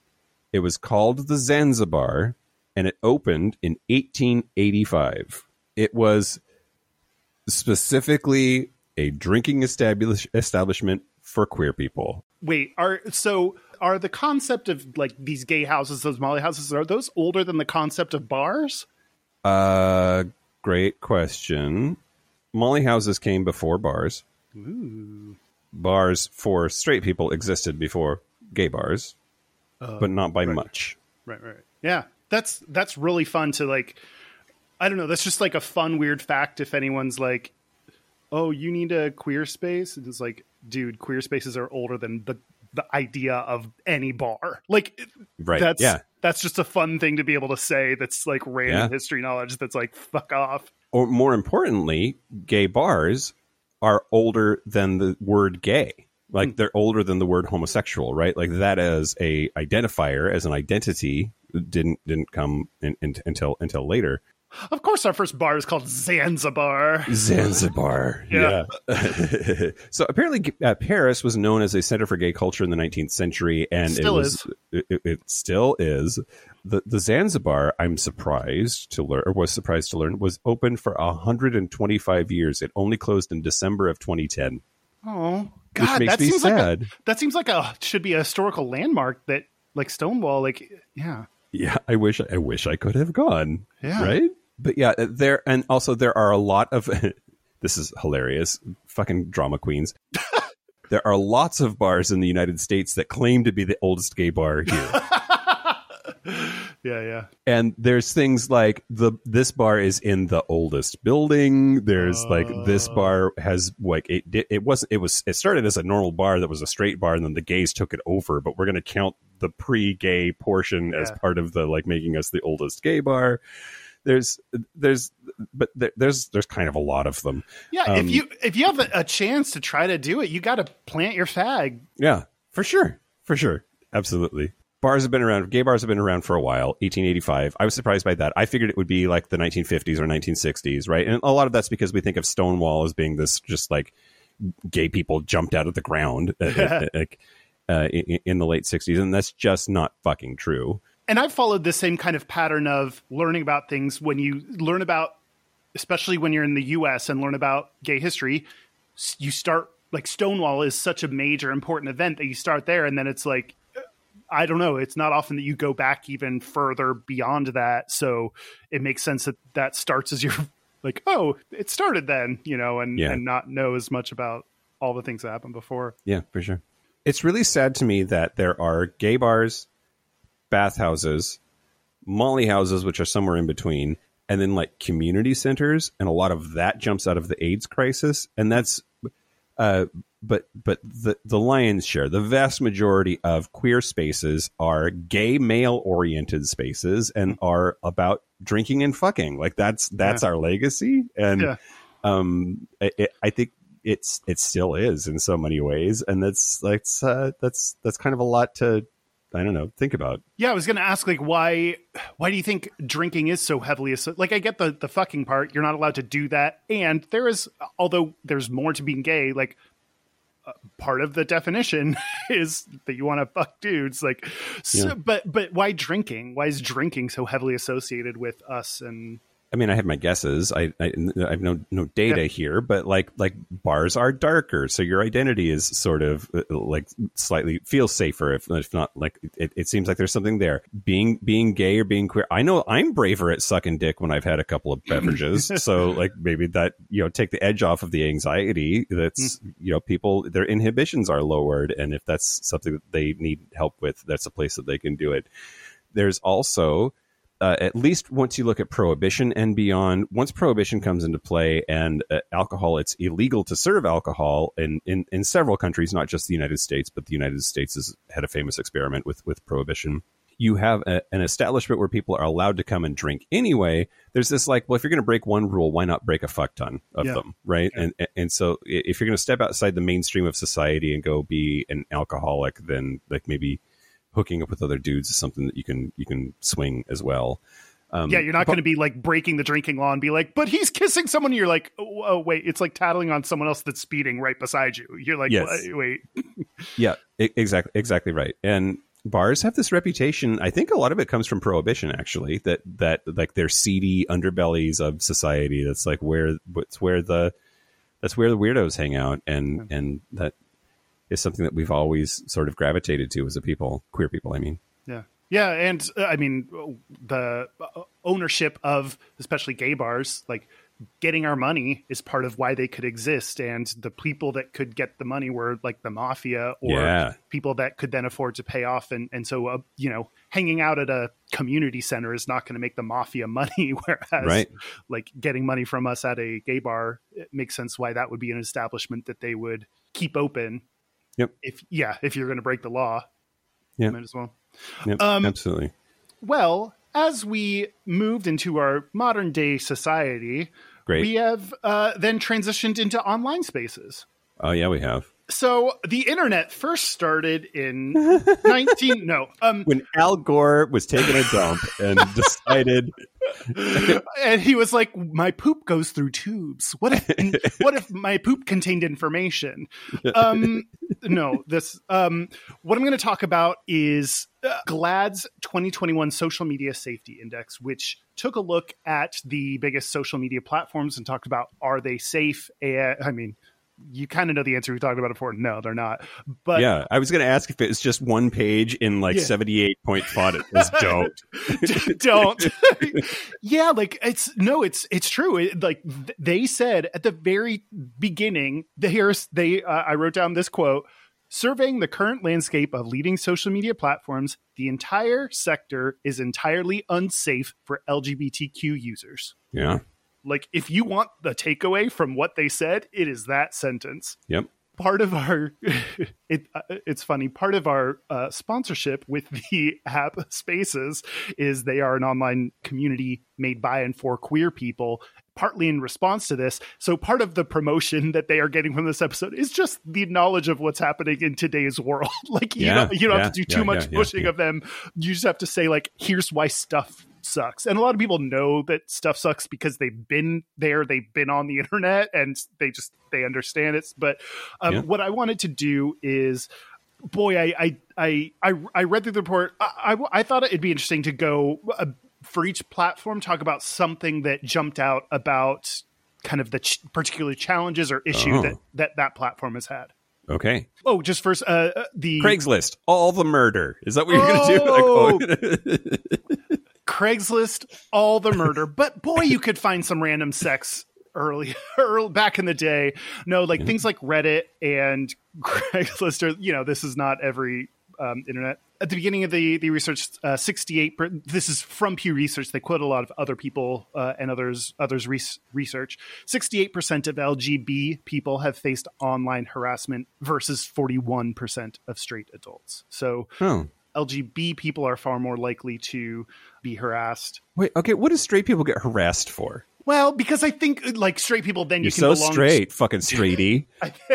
It was called the Zanzibar and it opened in 1885. It was specifically a drinking establish- establishment for queer people. Wait, are so are the concept of like these gay houses, those molly houses, are those older than the concept of bars? Uh, great question. Molly houses came before bars. Ooh. Bars for straight people existed before gay bars, but not by much. Right, right. Yeah. That's that's really fun to like I don't know, that's just like a fun weird fact if anyone's like, "Oh, you need a queer space?" And it's like, "Dude, queer spaces are older than the the idea of any bar." Like Right. that's yeah. that's just a fun thing to be able to say that's like random Yeah. history knowledge that's like fuck off. Or more importantly, gay bars are older than the word gay. Like they're older than the word homosexual, right? Like that as a identifier, as an identity, didn't didn't come in, in, until until later. Of course our first bar is called Zanzibar. Zanzibar. [laughs] Yeah. Yeah. [laughs] so apparently, uh, Paris was known as a center for gay culture in the 19th century, and Still it was It, it still is. The the Zanzibar, I'm surprised to learn, or was surprised to learn, was open for 125 years. It only closed in December of 2010, Oh, God, which makes that me seems like a, that seems like a should be a historical landmark that like Stonewall like yeah. yeah, I wish I wish I could have gone. Yeah. Right. But yeah, uh, there and also there are a lot of. [laughs] this is hilarious. Fucking drama queens. [laughs] there are lots of bars in the United States that claim to be the oldest gay bar here. [laughs] [laughs] Yeah, yeah. and there's things like the this bar is in the oldest building there's like this bar has like it it wasn't it was it started as a normal bar that was a straight bar and then the gays took it over but we're going to count the pre-gay portion as part of the like making us the oldest gay bar there's there's but there's there's kind of a lot of them Yeah, Um, if you if you have a, a chance to try to do it, you got to plant your fag. Yeah, for sure. For sure. Absolutely. Bars have been around, gay bars have been around for a while, 1885. I was surprised by that. I figured it would be like the 1950s or 1960s, right? And a lot of that's because we think of Stonewall as being this just like gay people jumped out of the ground uh, uh, like, [laughs] uh, in, in the late 60s. And that's just not fucking true. And I've followed the same kind of pattern of learning about things when you learn about, especially when you're in the U.S. and learn about gay history. You start like Stonewall is such a major important event that you start there, and then it's like. I don't know. It's not often that you go back even further beyond that. So it makes sense that that starts as you're [laughs] like, oh, it started then, you know, and, Yeah. and not know as much about all the things that happened before. Yeah, for sure. It's really sad to me that there are gay bars, bathhouses, molly houses, which are somewhere in between, and then like community centers, and a lot of that jumps out of the AIDS crisis, and that's, uh, but but the the lion's share, the vast majority of queer spaces are gay male oriented spaces and are about drinking and fucking. Like that's that's our legacy, and Yeah. um, it, it, I think it's it still is in so many ways, and that's that's uh, that's that's kind of a lot to I don't know think about. Yeah, I was going to ask like why why do you think drinking is so heavily asso- like I get the the fucking part you're not allowed to do that and there is although there's more to being gay like part of the definition [laughs] is that you want to fuck dudes like so, Yeah. but but why drinking why is drinking so heavily associated with us and I mean, I have my guesses. I I, I have no no data Yeah. here, but like like bars are darker, so your identity is sort of uh, like slightly feels safer, if if not like it, it seems like there's something there. Being being gay or being queer, I know I'm braver at sucking dick when I've had a couple of beverages, [laughs] so like maybe that you know take the edge off of the anxiety. That's you know people their inhibitions are lowered, and if that's something that they need help with, that's a place that they can do it. There's also uh, at least once you look at prohibition and beyond, once prohibition comes into play and uh, alcohol, it's illegal to serve alcohol in, in, in several countries, not just the United States, but the United States has had a famous experiment with, with prohibition. You have a, an establishment where people are allowed to come and drink anyway. There's this like, well, if you're going to break one rule, why not break a fuck ton of Yeah. them, right? And and so if you're going to step outside the mainstream of society and go be an alcoholic, then like maybe hooking up with other dudes is something that you can you can swing as well. Um, yeah, you're not going to be like breaking the drinking law and be like, but he's kissing someone. You're like, oh, oh, wait, it's like tattling on someone else that's speeding right beside you. You're like, Yes. wait, wait. [laughs] Yeah, exactly, exactly right. And bars have this reputation. I think a lot of it comes from prohibition, actually. That that like they're seedy underbellies of society. That's like where it's where the that's where the weirdos hang out, and and that is something that we've always sort of gravitated to as a people, queer people. I mean, Yeah. Yeah. And uh, I mean, the uh, ownership of especially gay bars, like getting our money is part of why they could exist. And the people that could get the money were like the mafia or Yeah. people that could then afford to pay off. And, and so, uh, you know, hanging out at a community center is not going to make the mafia [laughs] money. Whereas, Right. like getting money from us at a gay bar, it makes sense why that would be an establishment that they would keep open. Yep. If, yeah, if you're going to break the law, Yeah. might as well. yep, Um, absolutely. Well, as we moved into our modern day society, Great. we have uh, then transitioned into online spaces. oh yeah, we have. So the internet first started in [laughs] 19 no um When Al Gore was taking a dump and [laughs] decided, and he was like my poop goes through tubes. What if [laughs] what if my poop contained information? Um no this um what i'm going to talk about is uh, GLAAD's 2021 social media safety index which took a look at the biggest social media platforms and talked about are they safe? And i mean you kind of know the answer we talked about it before no they're not but yeah, I was going to ask if it's just one page in like Yeah. 78 point font. It was dope. [laughs] don't [laughs] yeah like it's no it's it's true it, like th- they said at the very beginning the here's they uh, i wrote down this quote surveying the current landscape of leading social media platforms the entire sector is entirely unsafe for lgbtq users Yeah. Like if you want the takeaway from what they said it is that sentence. Yep. part of our [laughs] it uh, it's funny. Part of our uh, sponsorship with the [laughs] app spaces is they are an online community made by and for queer people partly in response to this. So part of the promotion [laughs] that they are getting from this episode is just the knowledge of what's happening in today's world. Like you Yeah, don't, you don't yeah, have to do too much yeah, yeah, pushing of them. You just have to say like here's why stuff sucks and a lot of people know that stuff sucks because they've been there they've been on the [laughs] internet and they just they understand it but um, Yeah. what i wanted to do is boy i i i i, I read through the report I, I i thought it'd be interesting to go uh, for each platform talk about something that jumped out about kind of the ch- particular challenges or issue Oh. that that that platform has had Okay. oh just first uh uh, the Craigslist, all the murder. Is that what you're going to do? [laughs] Like, oh. [laughs] Craigslist, all the murder. But boy, you could find some random sex early, [laughs] early back in the day. No, like things like Reddit and [laughs] Craigslist are, you know, this is not every um, internet. At the beginning of the the research, uh, sixty eight. This is from Pew Research. They quote a lot of other people uh, and others others res- research. Sixty eight percent of LGB people have faced online harassment versus forty one percent of straight adults. So oh. LGB people are far more likely to be harassed. Wait, okay. What do straight people get harassed for? Well, because I think like straight people, then you can so belong straight, fucking straighty. [laughs]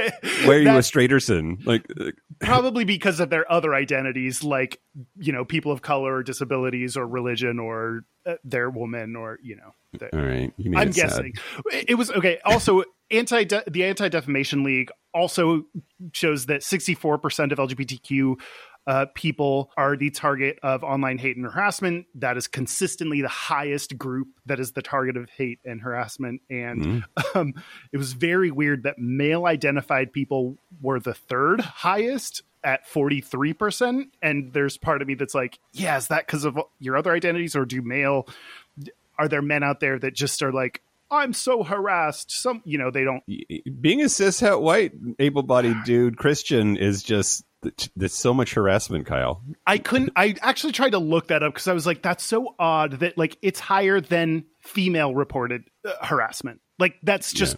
Where are you a straighterson? Like, uh, probably because of their other identities, like you know, people of color, or disabilities, or religion, or uh, they're woman, or you know. the- all right. You made I'm it sad. guessing it was okay. Also, anti the Anti Defamation League also shows that 64 percent of LGBTQ uh, people are the target of online hate and harassment. That is consistently the highest group that is the target of hate and harassment. And Mm-hmm. um, it was very weird that male identified people were the third highest at 43%. And there's part of me that's like, yeah, is that because of your other identities or do male, are there men out there that just are like, I'm so harassed. Some, you know, they don't. Being a cishet white able-bodied dude Christian is just there's so much harassment, Kyle. I couldn't. I actually tried to look that up because I was like, that's so odd that like it's higher than female reported uh, harassment. Like that's just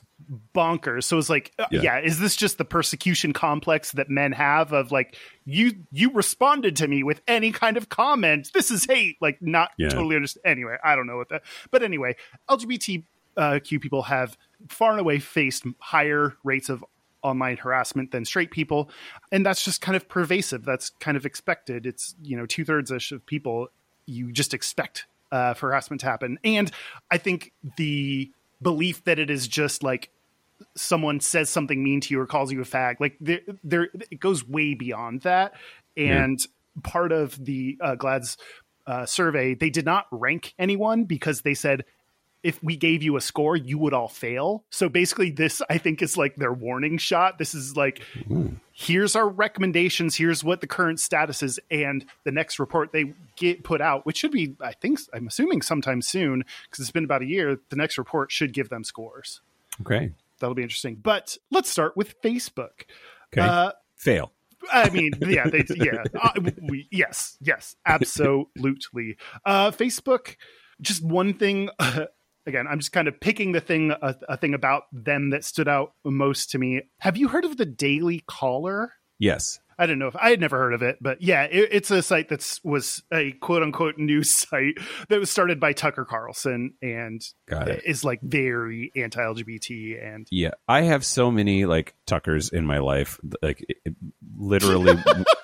bonkers. So it's like, uh, Yeah. yeah. is this just the persecution complex that men have of like you you responded to me with any kind of comment? This is hate. Like not Yeah. totally understand. Anyway, I don't know what that. But anyway, LGBTQ people have far and away faced higher rates of online harassment than straight people. And that's just kind of pervasive. That's kind of expected. It's you know two-thirds ish of people you just expect uh, for harassment to happen. And i think the belief that it is just like someone says something mean to you or calls you a fag like there there it goes way beyond that. And part of the uh, GLAAD's uh, survey they did not rank anyone because they said if we gave you a score, you would all fail. So basically, this I think is like their warning shot. This is like, here's our recommendations. Here's what the current status is, and the next report they get put out, which should be, I think, I'm assuming sometime soon because it's been about a year. The next report should give them scores. Okay. That'll be interesting. But let's start with Facebook. Okay. Uh, Fail. I mean, yeah, they, yeah, uh, we, yes, yes, [laughs] absolutely. Uh, Facebook, just one thing. Uh, [laughs] again, I'm just kind of picking the thing, a, a thing about them that stood out most to me. Have you heard of the Daily Caller? Yes. I don't know if I had never heard of it, but yeah, it, it's a site that was a quote unquote news [laughs] site that was started by Tucker Carlson and is like very anti LGBT and Yeah, I have so many like Tuckers in my life. Like it, it- literally, [laughs]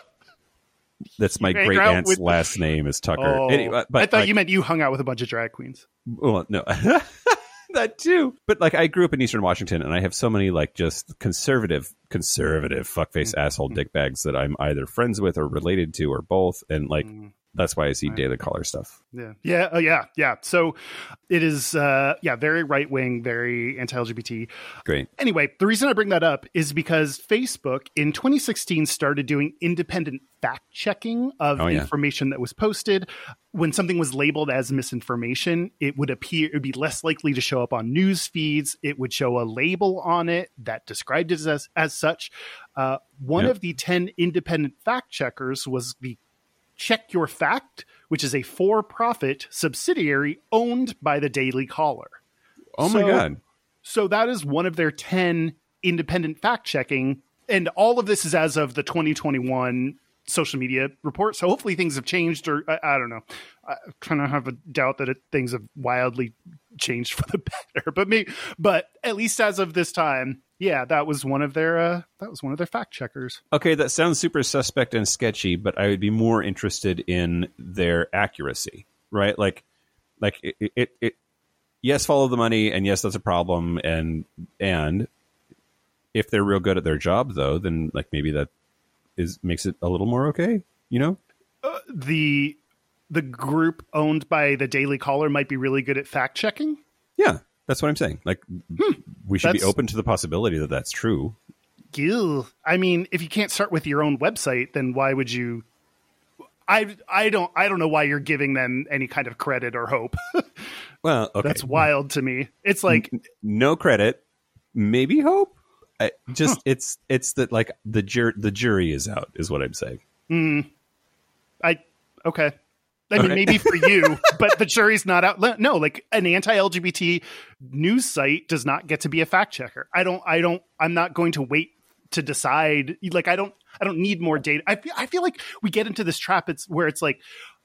that's my great aunt's with- last [laughs] name is Tucker. Oh, Anyway, but I thought like, you meant you hung out with a bunch of drag queens. well, no, [laughs] that too. But like, I grew up in Eastern Washington, and I have so many like just conservative, conservative fuckface Mm-hmm. asshole dickbags that I'm either friends with or related to or both, and like Mm. That's why I see Daily Caller stuff. Yeah. Yeah. Oh, yeah. Yeah. So it is, uh, yeah, very right wing, very anti LGBT. Great. Anyway, the reason I bring that up is because Facebook in 2016 started doing independent fact checking of Oh, yeah. information that was posted. When something was labeled as misinformation, it would appear, it would be less likely to show up on news feeds. It would show a label on it that described it as, as such. Uh, one Yep. of the 10 independent fact checkers was the Check Your Fact, which is a for profit subsidiary owned by the Daily Caller. Oh my god. So that is one of their 10 independent fact checking. And all of this is as of the 2021 social media report. So hopefully things have changed, or I, I don't know. I kind of have a doubt that it, things have wildly changed for the [laughs] better. But me, but at least as of this time, yeah, that was one of their uh, that was one of their fact checkers. Okay, that sounds super suspect and sketchy, but I would be more interested in their accuracy, right? Like, like it, it, it yes, follow the money, and yes, that's a problem, and and if they're real good at their job, though, then like maybe that is makes it a little more okay, you know? The the group owned by the Daily Caller might be really good at fact checking. Yeah, that's what I'm saying. Like, hmm. we should be open to the possibility that that's true. Ew. I mean, if you can't start with your own website, then why would you? I I don't I don't know why you're giving them any kind of credit or hope. [laughs] Well, okay, That's wild to me. It's like no credit, maybe hope. I, just it's it's that like the jur- the jury is out, is what I'm saying. Hmm. I okay. I mean, Okay. maybe for [laughs] you, but the jury's not out. No, like an anti-LGBT news site does not get to be a fact checker. I don't. I don't. I'm not going to wait to decide. Like, I don't. I don't need more data. I feel. I feel like we get into this trap. It's where it's like,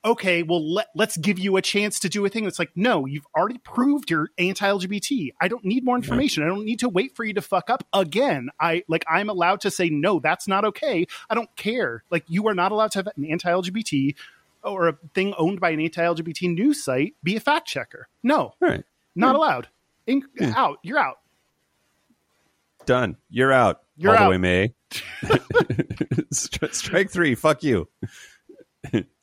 okay, well, let, let's give you a chance to do a thing. It's like, no, you've already proved you're anti-LGBT. I don't need more information. I don't need to wait for you to fuck up again. I like. I'm allowed to say no. That's not okay. I don't care. Like, you are not allowed to have an anti-LGBT or a thing owned by an anti-LGBT news site be a fact checker. No, right. not allowed. In, Out. You're out. Done. You're out. You're all out. the way, May. [laughs] [laughs] Strike three. Fuck you. [laughs]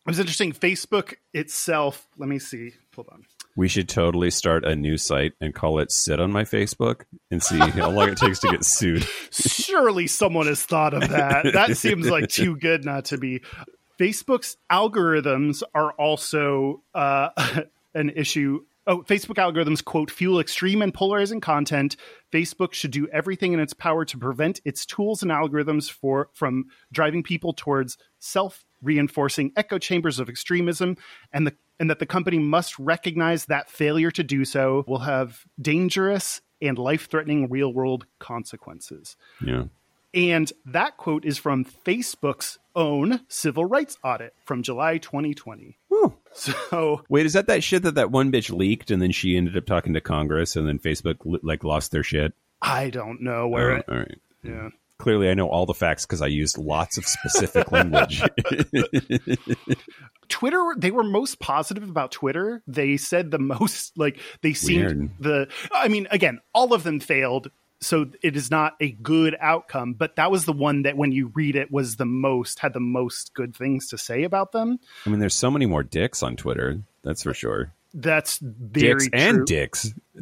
It was interesting. Facebook itself. Let me see. Hold on. We should totally start a new site and call it "Sit on My Facebook" and see how long it takes to get sued. Surely someone has thought of that. That seems like too good not to be. Facebook's algorithms are also uh, [laughs] an issue. Oh, Facebook algorithms, quote, fuel extreme and polarizing content. Facebook should do everything in its power to prevent its tools and algorithms for from driving people towards self reinforcing echo chambers of extremism and the and that the company must recognize that failure to do so will have dangerous and life-threatening real-world consequences. Yeah. And that quote is from Facebook's own civil rights audit from July 2020. Whew. So, Wait, is that that shit that that one bitch leaked and then she ended up talking to Congress and then Facebook like lost their shit? I don't know where Oh, it, all right. yeah. Clearly, I know all the facts because I used lots of specific language. [laughs] Twitter, they were most positive about Twitter. They said the most, like, they seemed Weird. the, I mean, again, all of them failed. So it is not a good outcome, but that was the one that when you read it was the most, had the most good things to say about them. I mean, there's so many more dicks on Twitter. That's for sure. That's very Dicks true. and dicks. [laughs]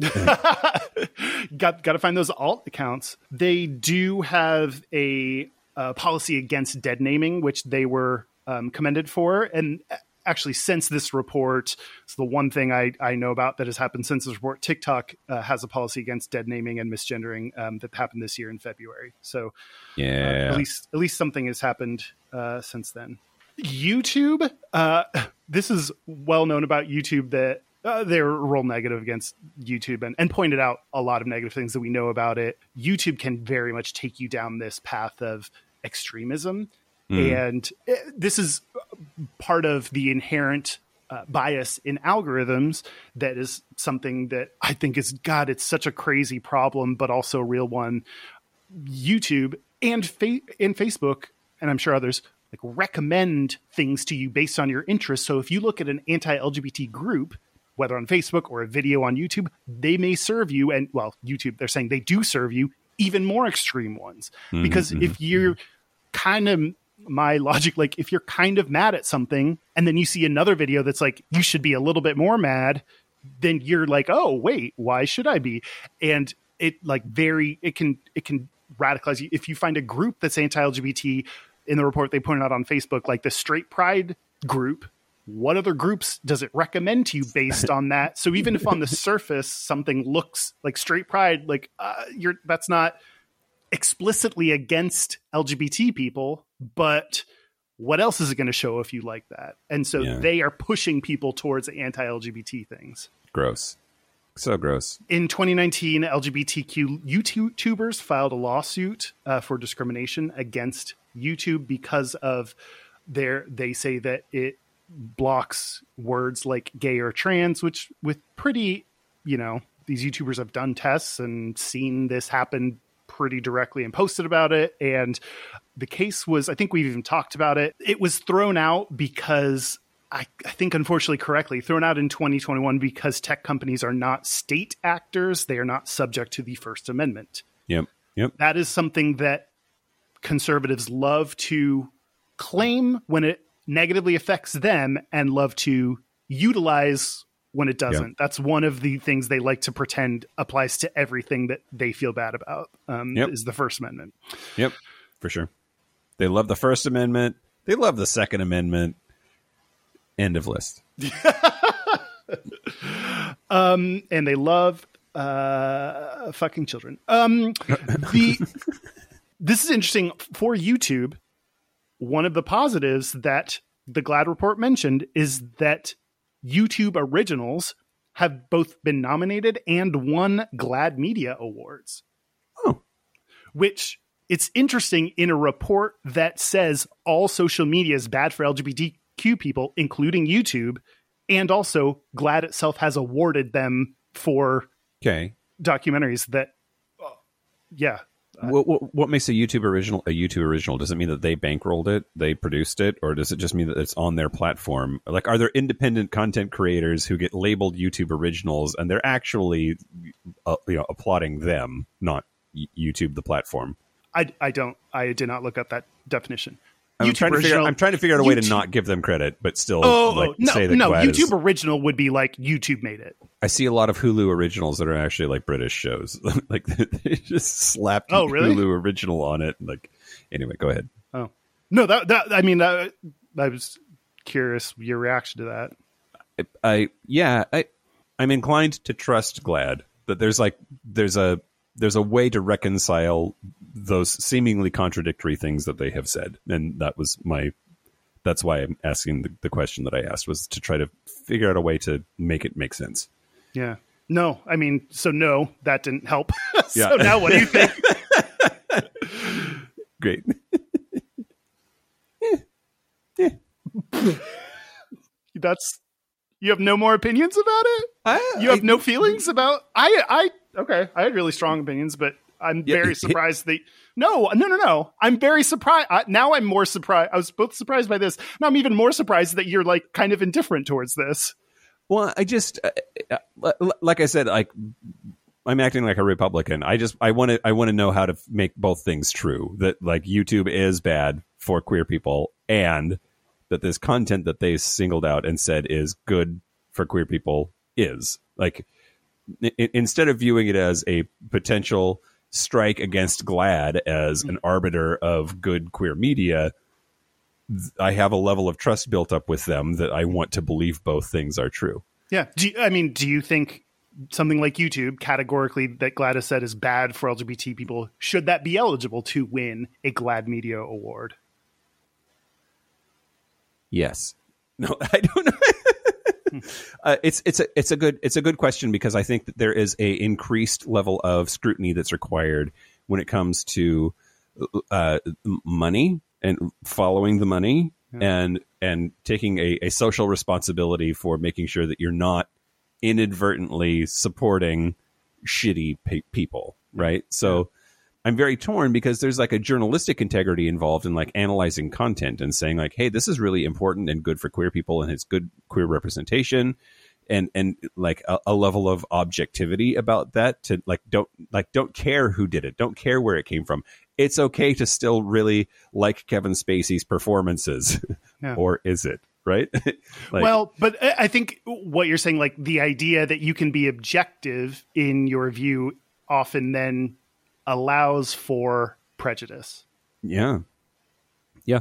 got got to find those alt accounts. They do have a, uh policy against dead naming, which they were um, commended for. And actually, since this report, it's the one thing I, I know about that has happened since this report. TikTok uh, has a policy against dead naming and misgendering um, that happened this year in February. So uh, Yeah. at least at least something has happened uh, since then. YouTube. Uh, this is well known about YouTube that uh, they're real negative against YouTube and, and pointed out a lot of negative things that we know about it. YouTube can very much take you down this path of extremism, Hmm. and uh, this is part of the inherent uh, bias in algorithms that is something that I think is God. It's such a crazy problem, but also a real one. YouTube and fa- and Facebook, and I'm sure others like recommend things to you based on your interests. So if you look at an anti-LGBT group, whether on Facebook or a video on YouTube, they may serve you. And well, YouTube, they're saying they do serve you even more extreme ones hmm, because hmm, if you're kind of my logic like if you're kind of mad at something and then you see another video that's like you should be a little bit more mad then you're like oh wait why should i be? And it like very it can it can radicalize you. If you find a group that's anti-lgbt in the report they pointed out on facebook like the straight pride group what other groups does it recommend to you based on that? So even if on the [laughs] surface something looks like straight pride like uh, you're that's not explicitly against lgbt people but what else is it going to show if you like that and so Yeah. they are pushing people towards anti-lgbt things Gross. So gross. in 2019, LGBTQ YouTubers filed a lawsuit uh, for discrimination against YouTube because of their. They say that it blocks words like gay or trans, which with pretty, you know, these YouTubers have done tests and seen this happen pretty directly and posted about it. And the case was, I think we've even talked about it. It was thrown out because I, I think, unfortunately, correctly, thrown out in 2021 because tech companies are not state actors. They are not subject to the First Amendment. Yep. Yep. That is something that conservatives love to claim when it negatively affects them and love to utilize when it doesn't. That's one of the things they like to pretend applies to everything that they feel bad about, um, Yep. is the First Amendment. Yep. For sure. They love the First Amendment. They love the Second Amendment. End of list. [laughs] um, and they love uh, fucking children. Um, [laughs] the this is interesting for YouTube. One of the positives that the GLAAD report mentioned is that YouTube originals have both been nominated and won GLAAD Media Awards. Oh. Which it's interesting in a report that says all social media is bad for LGBTQ people, including YouTube, and also GLAAD itself has awarded them for Okay. documentaries that, uh, yeah, what, what, what makes a YouTube original a YouTube original? Does it mean that they bankrolled it, they produced it, or does it just mean that it's on their platform? Like, are there independent content creators who get labeled YouTube originals and they're actually, uh, you know, applauding them, not YouTube the platform. I, I don't. I did not look up that definition. I'm YouTube trying to figure. I'm trying to figure out a way to not give them credit, but still Oh, like oh, no, say that no. GLAAD is- YouTube original would be like YouTube made it. I see a lot of Hulu originals that are actually like British shows. [laughs] like they just slapped Oh, really? Hulu original on it. Like anyway, go ahead. Oh no, that that I mean, I was curious your reaction to that. I, I yeah, I I'm inclined to trust GLAAD that there's like there's a there's a way to reconcile those seemingly contradictory things that they have said, and that was my that's why I'm asking the, the question that I asked was to try to figure out a way to make it make sense. Yeah. No, I mean, so no, that didn't help. [laughs] so Yeah. now what do you think? [laughs] Great. [laughs] That's you have no more opinions about it. I, You have no feelings about I I okay. I had really strong opinions, but I'm Yeah, very surprised that no no no no. I'm very surprised. I, now I'm more surprised. I was both surprised by this. Now I'm even more surprised that you're like kind of indifferent towards this. Well, I just uh, uh, like I said, like I'm acting like a Republican. I just I want to I want to know how to make both things true. That like YouTube is bad for queer people, and that this content that they singled out and said is good for queer people is like instead of viewing it as a potential strike against GLAAD as mm-hmm. an arbiter of good queer media. I have a level of trust built up with them that I want to believe both things are true. Yeah. Do you, I mean, do you think something like YouTube, categorically that GLAAD Gladys said is bad for LGBT people, should that be eligible to win a GLAAD Media Award? Yes. [laughs] No, I don't know. [laughs] [laughs] uh, it's it's a it's a good it's a good question because I think that there is a increased level of scrutiny that's required when it comes to uh, money and following the money and and taking a, a social responsibility for making sure that you're not inadvertently supporting shitty pe- people, right? So I'm very torn because there's like a journalistic integrity involved in like analyzing content and saying like, hey, this is really important and good for queer people and it's good queer representation and and like a, a level of objectivity about that to like don't like don't care who did it, don't care where it came from. It's okay to still really like Kevin Spacey's performances, [laughs] Yeah. or is it right? [laughs] like, well, but I I think what you're saying, like the idea that you can be objective in your view, often then allows for prejudice. yeah, yeah,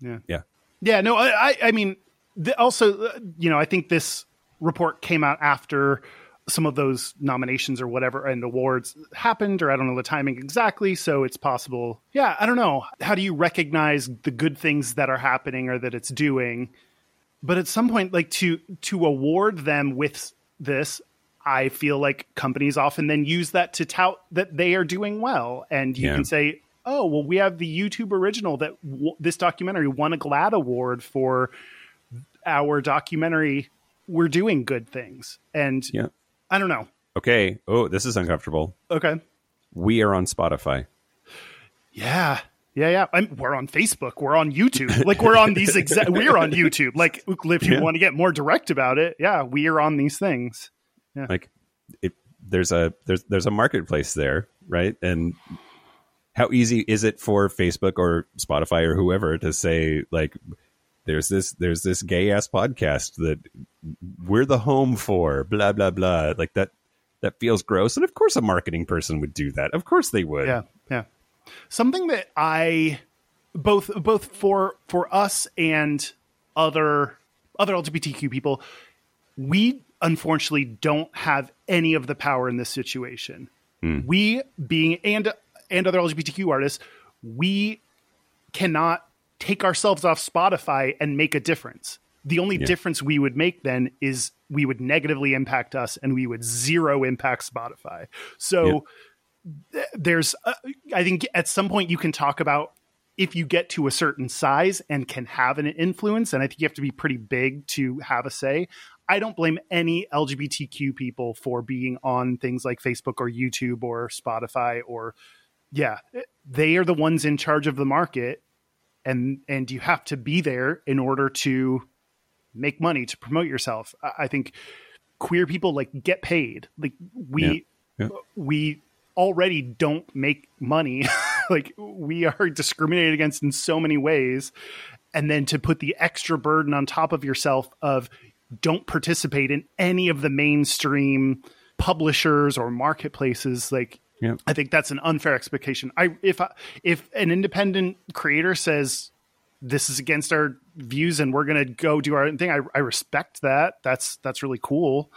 Yeah. yeah. Yeah, no, I, I, I mean, the, also, uh, you know, I think this report came out after some of those nominations or whatever and awards happened, or I don't know the timing exactly. So it's possible. Yeah, I don't know. How do you recognize the good things that are happening or that it's doing? But at some point, like to to award them with this, I feel like companies often then use that to tout that they are doing well, and you Yeah. can say, "Oh, well, we have the YouTube original that w- this documentary won a GLAAD award for our documentary. We're doing good things." And Yeah. I don't know. Okay. Oh, this is uncomfortable. Okay, We are on Spotify. yeah. Yeah, yeah. I'm, we're on Facebook. We're on YouTube. Like we're on these exact. We're on [laughs] YouTube. Like if you Yeah. want to get more direct about it, yeah, we are on these things. Like it there's a there's there's a marketplace there right? And how easy is it for facebook or spotify or whoever to say like there's this there's this gay ass podcast that we're the home for blah blah blah. Like that that feels gross. And of course a marketing person would do that. Of course they would. Yeah, yeah. Something that I both both for for us and other other LGBTQ people, we unfortunately don't have any of the power in this situation. We being and and other LGBTQ artists, we cannot take ourselves off Spotify and make a difference. The only difference we would make then is we would negatively impact us and we would zero impact Spotify. So th- there's, uh, I think at some point you can talk about if you get to a certain size and can have an influence, and I think you have to be pretty big to have a say. I don't blame any LGBTQ people for being on things like Facebook or YouTube or Spotify or yeah, they are the ones in charge of the market and and you have to be there in order to make money to promote yourself. I, I think queer people like get paid. Like we Yeah. Yeah. we already don't make money. [laughs] like we are discriminated against in so many ways. And then to put the extra burden on top of yourself of don't participate in any of the mainstream publishers or marketplaces, like Yeah. I think that's an unfair expectation. I if I, if an independent creator says this is against our views and we're going to go do our own thing, I, I respect that. That's that's really cool.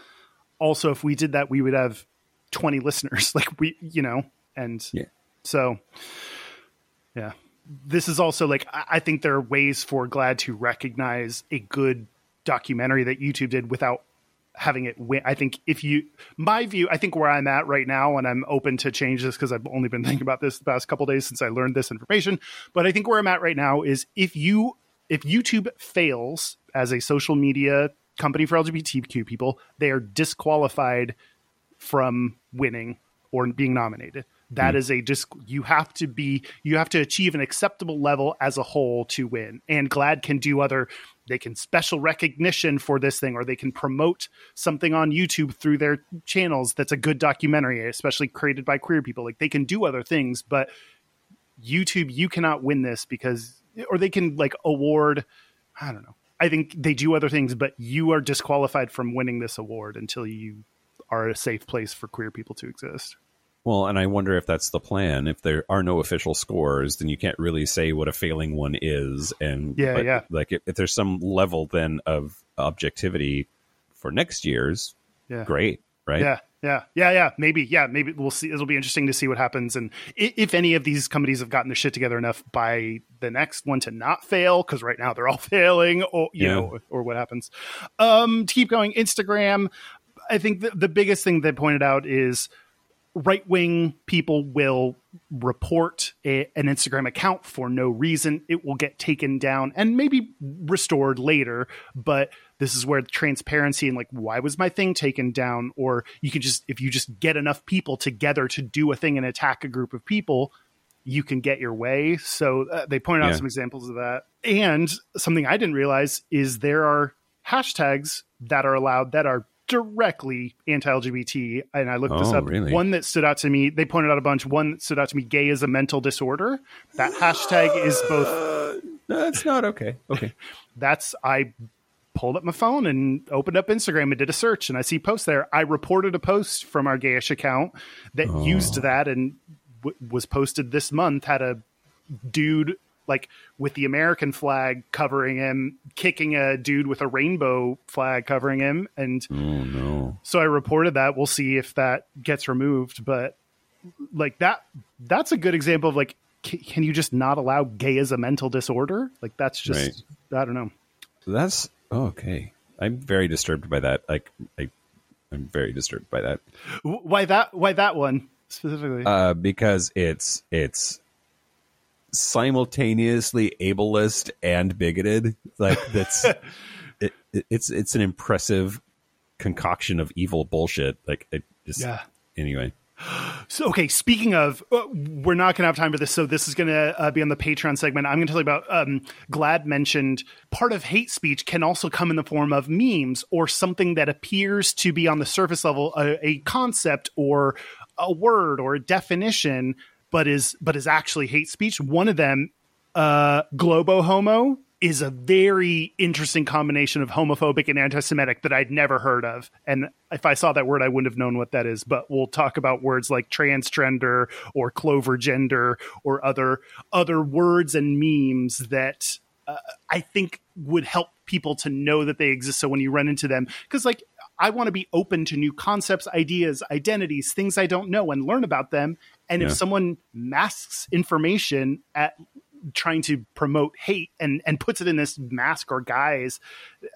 Also, if we did that, we would have twenty listeners. [laughs] Like we, you know, and Yeah. so yeah. This is also like I I think there are ways for GLAAD to recognize a good documentary that YouTube did without having it win. I think if you, my view, I think where I'm at right now, and I'm open to change this because I've only been [laughs] thinking about this the past couple days since I learned this information. But I think where I'm at right now is if you, if YouTube fails as a social media company for LGBTQ people, they are disqualified from winning or being nominated. That hmm. is a just you have to be you have to achieve an acceptable level as a whole to win. And GLAAD can do other they can special recognition for this thing or they can promote something on YouTube through their channels that's a good documentary, especially created by queer people. Like they can do other things, but YouTube you cannot win this because or they can like award I don't know. I think they do other things, but you are disqualified from winning this award until you are a safe place for queer people to exist. Well, and I wonder if that's the plan. If there are no official scores, then you can't really say what a failing one is. And Yeah, but, yeah. Like if, if there's some level then of objectivity for next year's, Yeah. great, right? Yeah, yeah, yeah, yeah. Maybe, yeah, maybe we'll see. It'll be interesting to see what happens, and if any of these companies have gotten their shit together enough by the next one to not fail, because right now they're all [laughs] failing, or you Yeah. know, or what happens. Um, to keep going, Instagram. I think the, the biggest thing they pointed out is right wing people will report a, an Instagram account for no reason. It will get taken down and maybe restored later. But this is where transparency and like, why was my thing taken down? Or you can just, if you just get enough people together to do a thing and attack a group of people, you can get your way. So uh, they pointed out Yeah. some examples of that. And something I didn't realize is there are hashtags that are allowed that are directly anti-LGBT. And I looked this Oh, up. really? One that stood out to me, they pointed out a bunch. One that stood out to me, gay is a mental disorder. That hashtag is both Uh, that's not okay. Okay. [laughs] that's I pulled up my phone and opened up Instagram and did a search and I see posts there. I reported a post from our gayish account that used that and w- was posted this month. Had a dude like with the American flag covering him, kicking a dude with a rainbow flag covering him, and Oh no. so I reported that. We'll see if that gets removed, but like that that's a good example of like c- can you just not allow gay as a mental disorder? Like that's just I don't know. That's okay. I'm very disturbed by that. Like I, I'm very disturbed by that Why that? Why that one specifically? uh, because it's it's simultaneously ableist and bigoted. Like that's [laughs] it, it, it's it's an impressive concoction of evil bullshit. Like it just Yeah. Anyway, so okay, speaking of, uh, we're not going to have time for this, so this is going to uh, be on the Patreon segment. I'm going to tell you about. Um, GLAAD mentioned part of hate speech can also come in the form of memes or something that appears to be on the surface level a, a concept or a word or a definition, but is but is actually hate speech. One of them uh, globo homo is a very interesting combination of homophobic and anti-Semitic that I'd never heard of. And if I saw that word, I wouldn't have known what that is. But we'll talk about words like transgender or clover gender or other other words and memes that uh, I think would help people to know that they exist. So when you run into them, because like I want to be open to new concepts, ideas, identities, things I don't know, and learn about them. And if someone masks information at trying to promote hate and and puts it in this mask or guise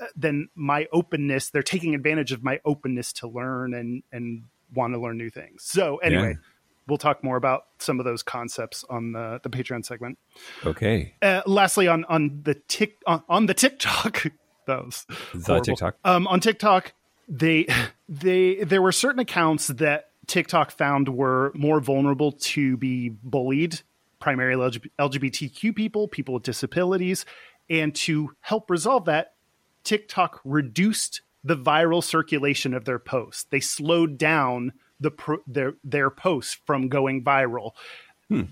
uh, then my openness they're taking advantage of my openness to learn and and want to learn new things so anyway Yeah. we'll talk more about some of those concepts on the the patreon segment okay. uh, lastly on on the tick on, on the tiktok [laughs] was The horrible. TikTok. um on tiktok they [laughs] they there were certain accounts that tiktok found were more vulnerable to be bullied primarily lgbtq people people with disabilities and to help resolve that tiktok reduced the viral circulation of their posts they slowed down the pro- their their posts from going viral. Hmm.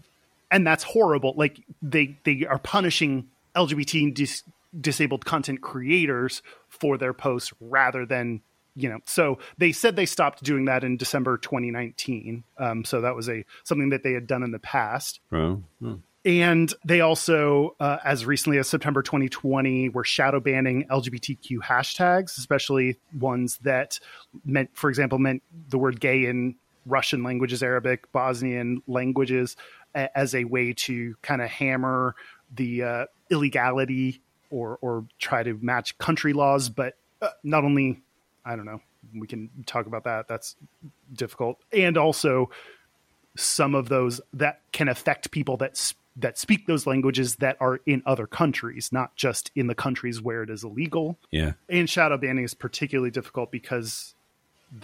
And that's horrible. Like they they are punishing LGBT dis- disabled content creators for their posts rather than you know so they said they stopped doing that in december 2019 um, so that was a something that they had done in the past Oh, oh. and they also, uh, as recently as September 2020, were shadow banning LGBTQ hashtags, especially ones that meant, for example, meant the word gay in Russian languages, Arabic, Bosnian languages, a- as a way to kind of hammer the uh, illegality or or try to match country laws. But uh, not only, I don't know, we can talk about that. That's difficult, and also some of those that can affect people that that speak those languages that are in other countries, not just in the countries where it is illegal. Yeah. And shadow banning is particularly difficult because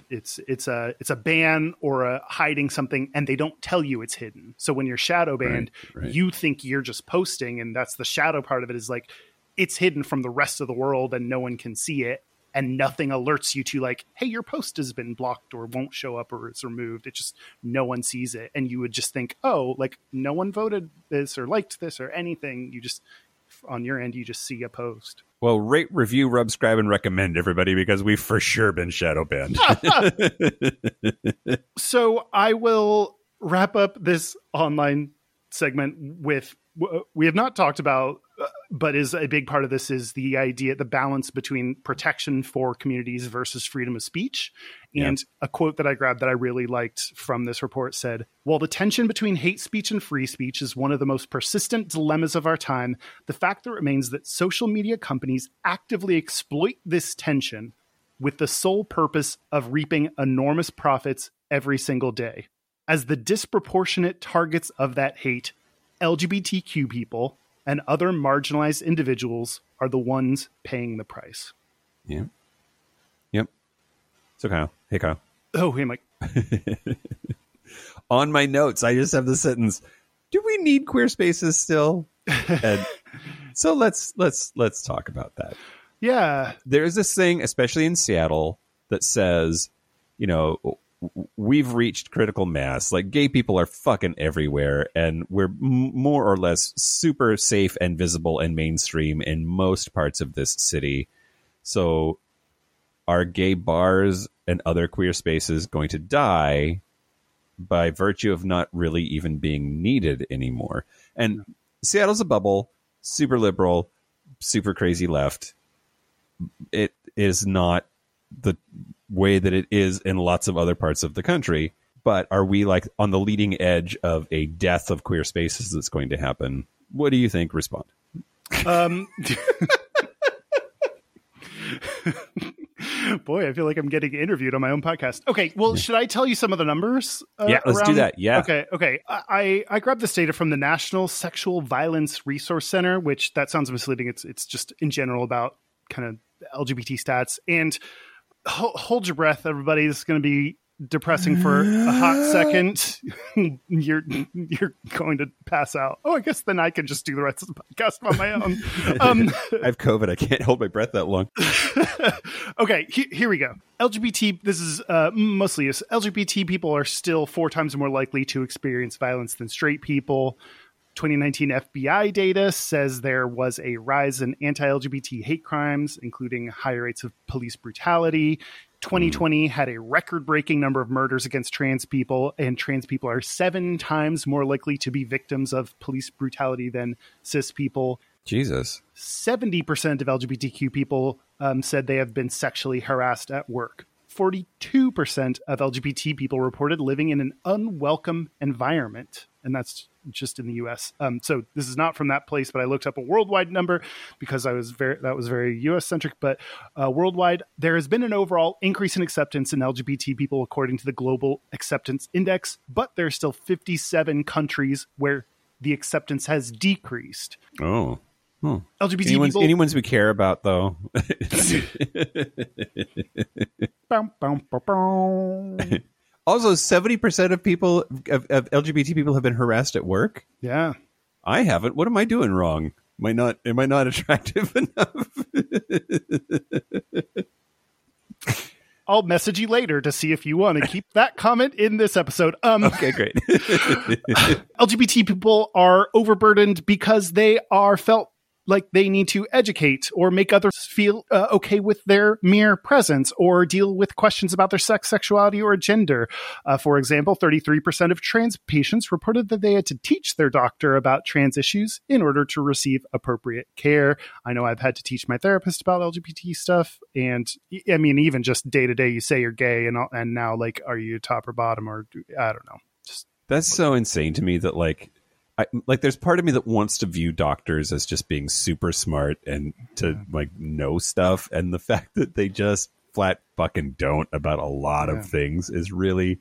it's it's a it's a ban or a hiding something, and they don't tell you it's hidden. So when you're shadow banned, Right, right. you think you're just posting, and that's the shadow part of it. Is like it's hidden from the rest of the world, and no one can see it. And nothing alerts you to like, hey, your post has been blocked or won't show up or it's removed. It just no one sees it, and you would just think, oh, like no one voted this or liked this or anything. You just on your end, you just see a post. Well, rate, review, rub, scribe, and recommend everybody because we've for sure been shadow banned. [laughs] so I will wrap up this online segment with we have not talked about uh, but is a big part of this is the idea the balance between protection for communities versus freedom of speech and a quote that i grabbed that i really liked from this report said while the tension between hate speech and free speech is one of the most persistent dilemmas of our time the fact that remains that social media companies actively exploit this tension with the sole purpose of reaping enormous profits every single day. As the disproportionate targets of that hate, LGBTQ people and other marginalized individuals are the ones paying the price. yeah. Yep. So, Kyle. Hey, Kyle. Oh, hey, Mike. [laughs] On my notes, I just have the sentence Do we need queer spaces still? and [laughs] so let's let's let's talk about that. Yeah. there's this thing, especially in Seattle, that says, you know, we've reached critical mass. Like gay people are fucking everywhere, and we're m- more or less super safe and visible and mainstream in most parts of this city. So, are gay bars and other queer spaces going to die by virtue of not really even being needed anymore? And Seattle's a bubble, super liberal, super crazy left it is not the way that it is in lots of other parts of the country. But are we like on the leading edge of a death of queer spaces that's going to happen? What do you think? Respond. Um, [laughs] boy, I feel like I'm getting interviewed on my own podcast. Okay, well, should I tell you some of the numbers? uh, Yeah, let's do that. Yeah. Okay, okay. I, I I grabbed this data from the National Sexual Violence Resource Center, which that sounds misleading. It's it's just in general about kind of LGBT stats. And ho- hold your breath, everybody. This is going to be depressing for a hot second. [laughs] you're you're going to pass out. Oh, I guess then I can just do the rest of the podcast on my own. [laughs] Um, I have COVID. I can't hold my breath that long. [laughs] okay, he, here we go. LGBT, this is uh, mostly us. LGBT people are still four times more likely to experience violence than straight people. 2019 FBI data says there was a rise in anti LGBT hate crimes, including higher rates of police brutality. 2020 had a record breaking number of murders against trans people, and trans people are seven times more likely to be victims of police brutality than cis people. Jesus. 70% of LGBTQ people um, said they have been sexually harassed at work. 42% of LGBT people reported living in an unwelcome environment. And that's just in the US. Um, so this is not from that place, but I looked up a worldwide number because I was very, that was very US centric. But uh, worldwide, there has been an overall increase in acceptance in LGBT people according to the Global Acceptance Index, but there are still 57 countries where the acceptance has decreased. Oh. LGBT Anyone's, people. anyone's we care about, though. Bow, bow, bow, bow. also, 70% of people, of, of LGBT people have been harassed at work. yeah. I haven't. What am I doing wrong? Am I not, am I not [laughs] attractive enough? I'll message you later to see if you want to keep that comment in this episode. Um, Okay, great. [laughs] LGBT people are overburdened because they are felt like they need to educate or make others feel uh, okay with their mere presence or deal with questions about their sex, sexuality, or gender. Uh, for example, 33% of trans patients reported that they had to teach their doctor about trans issues in order to receive appropriate care. I know I've had to teach my therapist about LGBT stuff. And I mean, even just day to day, you say you're gay, and, and now, like, are you top or bottom, or I don't know. Just That's so insane to me that like I, like there's part of me that wants to view doctors as just being super smart and to like know stuff and the [laughs] fact that they just flat fucking don't about a lot Yeah. of things is really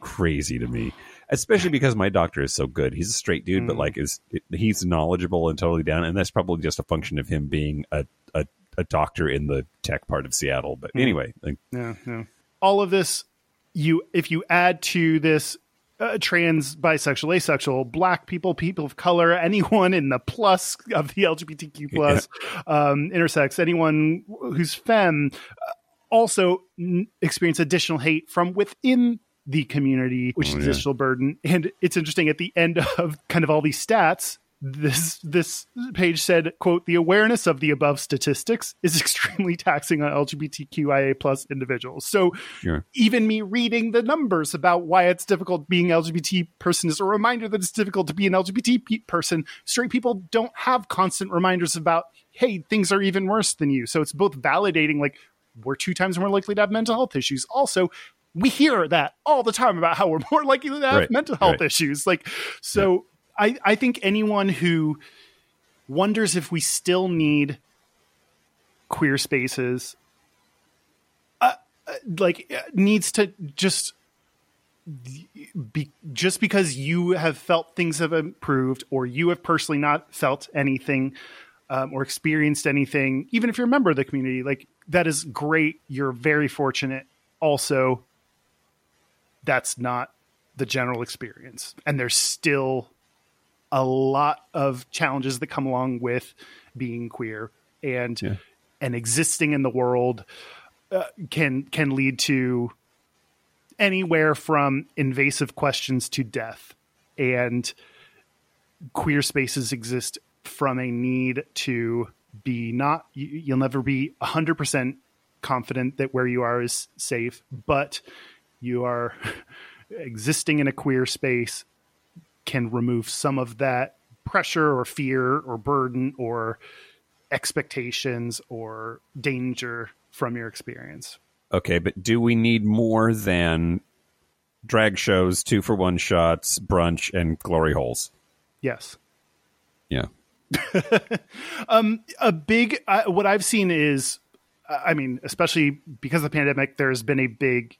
crazy to me especially because my doctor is so good he's a straight dude but Mm. like is he's knowledgeable and totally down and that's probably just a function of him being a a, a doctor in the tech part of Seattle but Mm. anyway like yeah, yeah. All of this, you if you add to this uh, trans, bisexual, asexual, black people, people of color, [laughs] anyone in the plus of the LGBTQ plus, um, intersex, anyone who's femme, uh, also n- experience additional hate from within the community, which is Oh, yeah. additional burden. And it's interesting at the end of kind of all these stats. This this page said, "quote The awareness of the above statistics is [laughs] extremely taxing on LGBTQIA plus individuals." So, Sure. even me reading the numbers about why it's difficult being LGBT person is a reminder that it's difficult to be an LGBT person. Straight people don't have constant reminders about, hey, things are even worse than you. So it's both validating, like we're two times more likely to have mental health issues. Also, we hear that all the time about how we're [laughs] more likely to have Right, mental health right. issues. Like, so I, I think anyone who wonders if we still need queer spaces like uh, needs to just be just because you have felt things have improved or you have personally not felt anything um, or experienced anything even if you're a member of the community like that is great. You're very fortunate. Also that's not the general experience. And there's still a lot of challenges that come along with being queer and Yeah. and existing in the world uh, can can lead to anywhere from invasive questions to death and queer spaces exist from a need to be not you, you'll never be 100% confident that where you are is safe but you are [laughs] existing in a queer space can remove some of that pressure or fear or burden or expectations or danger from your experience. Okay, but do we need more than drag shows, two for one shots, brunch, and glory holes? Yes. Yeah. [laughs] um, a big uh, what i've seen is i mean especially because of the pandemic there's been a big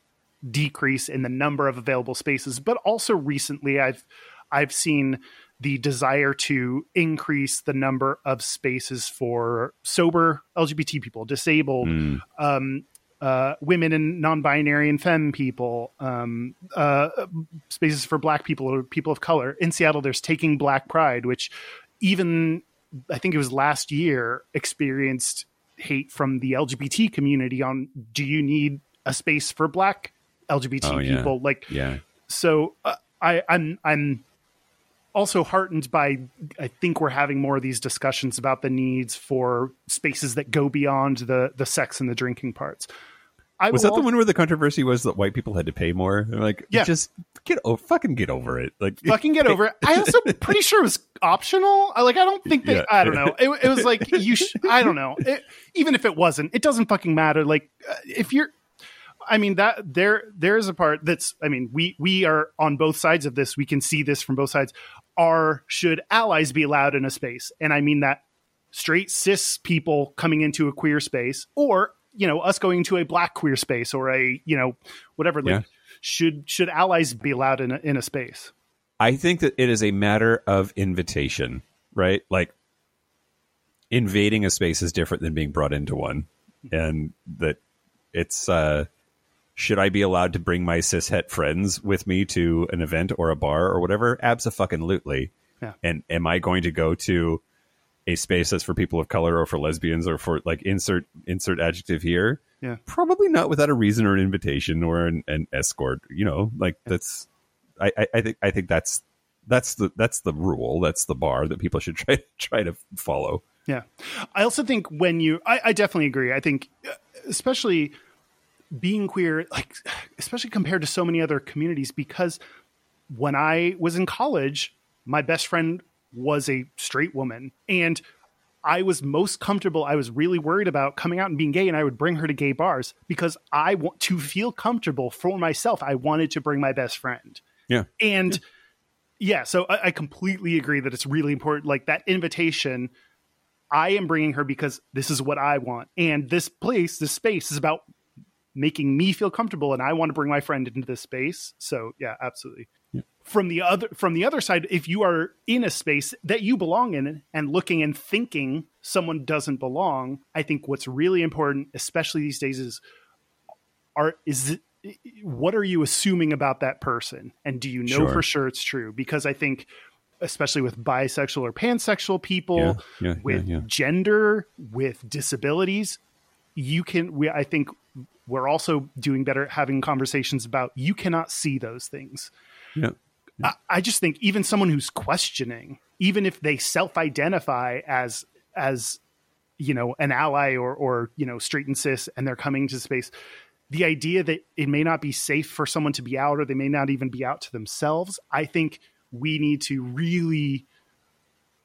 decrease in the number of available spaces but also recently i've i've seen the desire to increase the number of spaces for sober lgbt people disabled Mm. um, uh, women and non-binary and femme people, um, uh, spaces for black people or people of color. In Seattle, there's Taking Black Pride, which even I think it was last year experienced hate from the LGBT community on do you need a space for black LGBT Oh, yeah. people? Like Yeah. so uh, I, I'm I'm also heartened by I think we're having more of these discussions about the needs for spaces that go beyond the the sex and the drinking parts. I Was that the one where the controversy was that white people had to pay more? They're like, Yeah. just get oh, fucking get over it. Like, fucking get over it. [laughs] I also pretty sure it was optional. I like I don't think they. Yeah. I don't know. It, it was like you. Sh- I don't know. It, even if it wasn't, it doesn't fucking matter. Like uh, if you're. I mean that there there is a part that's. I mean we we are on both sides of this. We can see this from both sides. Are should allies be allowed in a space? And I mean that straight cis people coming into a queer space, or you know us going to a black queer space, or a you know whatever. Like should should allies be allowed in a, in a space? I think that it is a matter of invitation, right? Like invading a space is different than being brought into one. And that it's uh should I be allowed to bring my cishet friends with me to an event or a bar or whatever? Absolutely. Yeah. And am I going to go to a space that's for people of color or for lesbians or for like insert insert adjective here. Yeah. Probably not without a reason or an invitation or an, an escort. You know, like that's I, I, I think I think that's that's the that's the rule. That's the bar that people should [laughs] try try to follow. Yeah. I also think when you, I, I definitely agree. I think, uh, especially being queer, like, [sighs] especially compared to so many other communities, because when I was in college, my best friend was a straight woman. And I was most comfortable. I was really worried about coming out and being gay, and I would bring her to gay bars because I want to feel comfortable for myself. I wanted to bring my best friend. Yeah. And yeah, so I, I completely agree that it's really important. Like that invitation, I am bringing her because this is what I want. And this place, this space is about making me feel comfortable and I want to bring my friend into this space. So, yeah, absolutely. From the other from the other side, if you are in a space that you belong in and looking and thinking someone doesn't belong, I think what's really important, especially these days, is are is what are you assuming about that person and do you know Sure. for sure it's true because i think especially with bisexual or pansexual people Yeah, yeah, with yeah, yeah. gender with disabilities you can we i think we're also doing better at having conversations about you cannot see those things Yeah. I, I just think even someone who's questioning even if they self-identify as as you know an ally or or you know straight and cis and they're coming to space the idea that it may not be safe for someone to be out or they may not even be out to themselves i think we need to really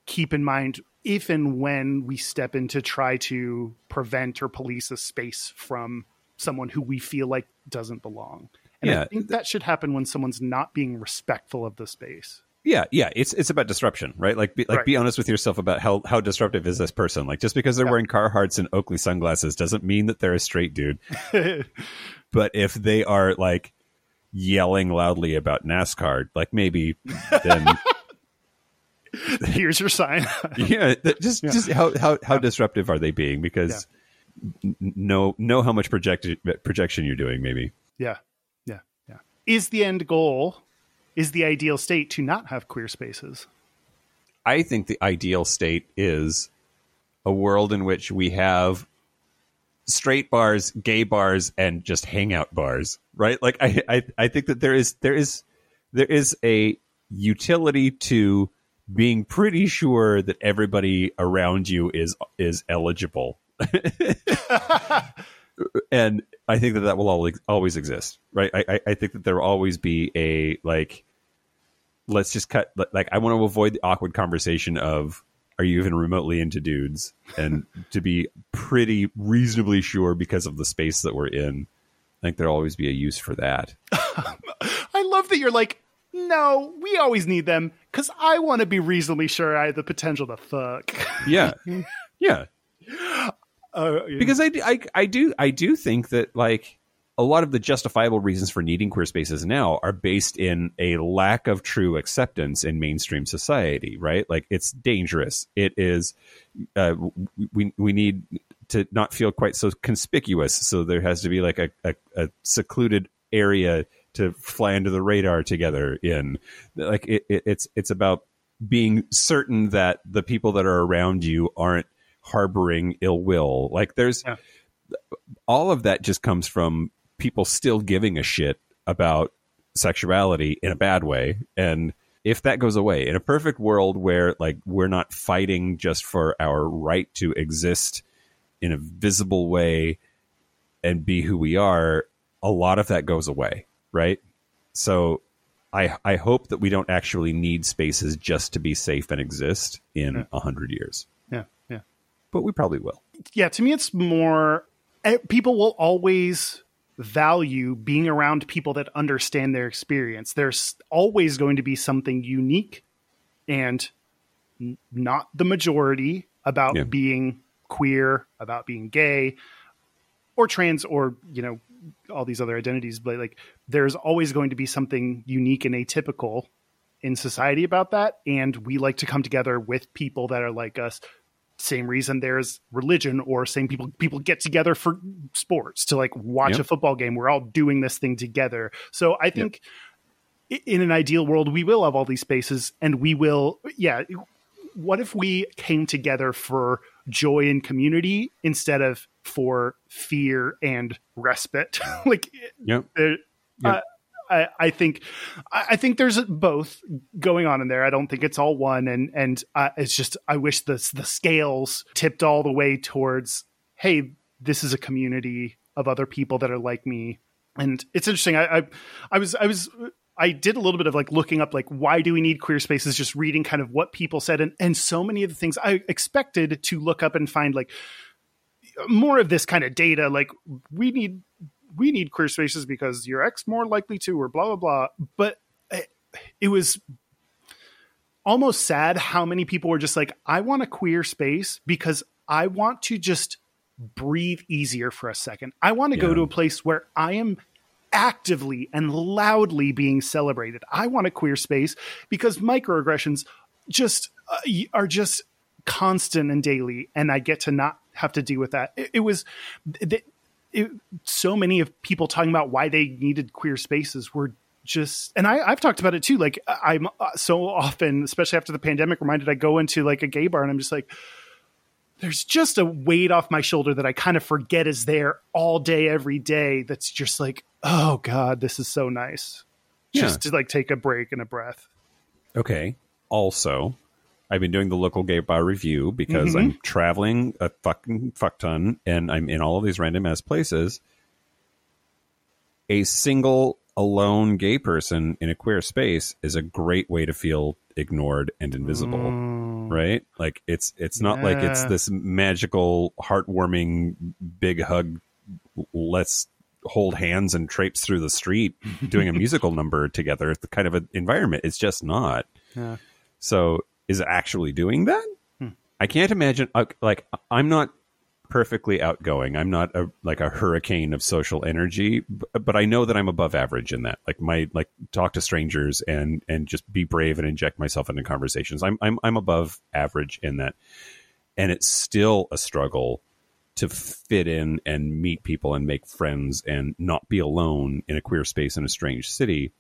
keep in mind if and when we step in to try to prevent or police a space from someone who we feel like doesn't belong and Yeah. i think that should happen when someone's not being respectful of the space Yeah, yeah, it's it's about disruption, right? Like, be, like Right. be honest with yourself about how how disruptive is this person. Like, just because they're Yeah. wearing Carhartts and Oakley sunglasses doesn't mean that they're a straight dude. [laughs] but if they are like yelling loudly about NASCAR, like maybe then [laughs] [laughs] here's your sign yeah, just just how how how disruptive are they being? Because n- know know how much projected projection you're doing. Maybe Yeah. Yeah. Yeah. Is the end goal, is the ideal state to not have queer spaces? I think the ideal state is a world in which we have straight bars, gay bars, and just hangout bars, right? Like I, I, I think that there is there is there is a utility to being pretty sure that everybody around you is is eligible. [laughs] and I think that that will always always exist, right? I, I, I think that there will always be a like let's just cut like i want to avoid the awkward conversation of are you even remotely into dudes and to be pretty reasonably sure because of the space that we're in i think there'll always be a use for that [laughs] I love that you're like, no, we always need them because I want to be reasonably sure I have the potential to fuck. yeah [laughs] yeah Uh, because I, I i do i do think that like a lot of the justifiable reasons for needing queer spaces now are based in a lack of true acceptance in mainstream society right? Like it's dangerous. It is uh, we we need to not feel quite so conspicuous. So there has to be like a, a, a secluded area to fly under the radar together in. Like it, it, it's it's about being certain that the people that are around you aren't harboring ill will like there's Yeah. all of that just comes from people still giving a shit about sexuality in a bad way and if that goes away in a perfect world where like we're not fighting just for our right to exist in a visible way and be who we are a lot of that goes away right so i i hope that we don't actually need spaces just to be safe and exist in a hundred years. But we probably will yeah, to me, it's more eh, people will always value being around people that understand their experience. There's always going to be something unique and n- not the majority about Yeah. being queer, about being gay or trans or, you know, all these other identities. But like, there's always going to be something unique and atypical in society about that. And we like to come together with people that are like us same reason there's religion or same people people get together for sports to like watch Yep. a football game we're all doing this thing together so i think i in an ideal world we will have all these spaces and we will yeah what if we came together for joy and community instead of for fear and respite? [laughs] like, Yep. Uh, yep. I, I think I I think there's both going on in there. I don't think it's all one, and and uh, it's just I wish the the scales tipped all the way towards hey, this is a community of other people that are like me, and it's interesting. I I, I was I was. I did a little bit of like looking up like why do we need queer spaces just reading kind of what people said and and so many of the things I expected to look up and find like more of this kind of data like we need we need queer spaces because you're X more likely to, or blah blah blah. But it, it was almost sad how many people were just like, I want a queer space because I want to just breathe easier for a second. I want to go to a place where I am actively and loudly being celebrated. I want a queer space because microaggressions just uh, are just constant and daily, and I get to not have to deal with that. It, it was. th- it, so many of people talking about why they needed queer spaces were just and I, I've talked about it too. Like I'm uh, so often, especially after the pandemic, reminded I go into like a gay bar and I'm just like, there's just a weight off my shoulder that I kind of forget is there all day, every day. That's just like, oh god, this is so nice. Yeah. Just to like take a break and a breath. Okay. Also, I've been doing the local gay bar review because Mhm. I'm traveling a fucking fuck ton and I'm in all of these random ass places. A single alone gay person in a queer space is a great way to feel ignored and invisible. Mm. Right? Like it's it's not like it's this magical, heartwarming big hug let's hold hands and traipse through the street doing a [laughs] musical number together the kind of an environment it's just not Yeah. so is actually doing that? Hmm. I can't imagine. uh, Like I'm not perfectly outgoing. I'm not a, like a hurricane of social energy, but I know that I'm above average in that. Like my like talk to strangers and and just be brave and inject myself into conversations. I'm I'm I'm above average in that, and it's still a struggle to fit in and meet people and make friends and not be alone in a queer space in a strange city.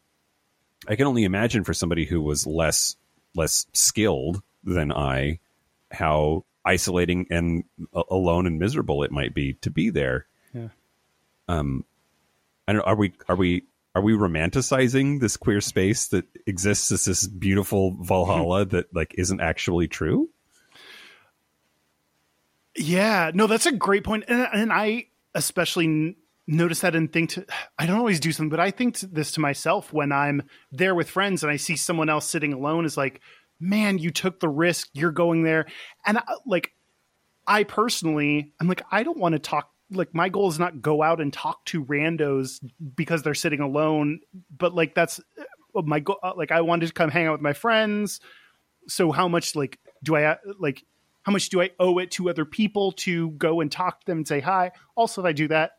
I can only imagine for somebody who was less less skilled than I how isolating and a- alone and miserable it might be to be there. Yeah. Um, I don't. Are we? Are we? Are we romanticizing this queer space that exists as this beautiful Valhalla [laughs] that like isn't actually true? Yeah, no, that's a great point, and, and I especially notice that and think to. I don't always do something, but I think to this to myself when I'm there with friends and I see someone else sitting alone. Is like, man, you took the risk. You're going there, and I, like, I personally, I'm like, I don't want to talk. Like, my goal is not go out and talk to randos because they're sitting alone, but like that's uh, my goal. Like, I wanted to come hang out with my friends. So, how much like do I uh, like? how much do I owe it to other people to go and talk to them and say hi? Also, if I do that,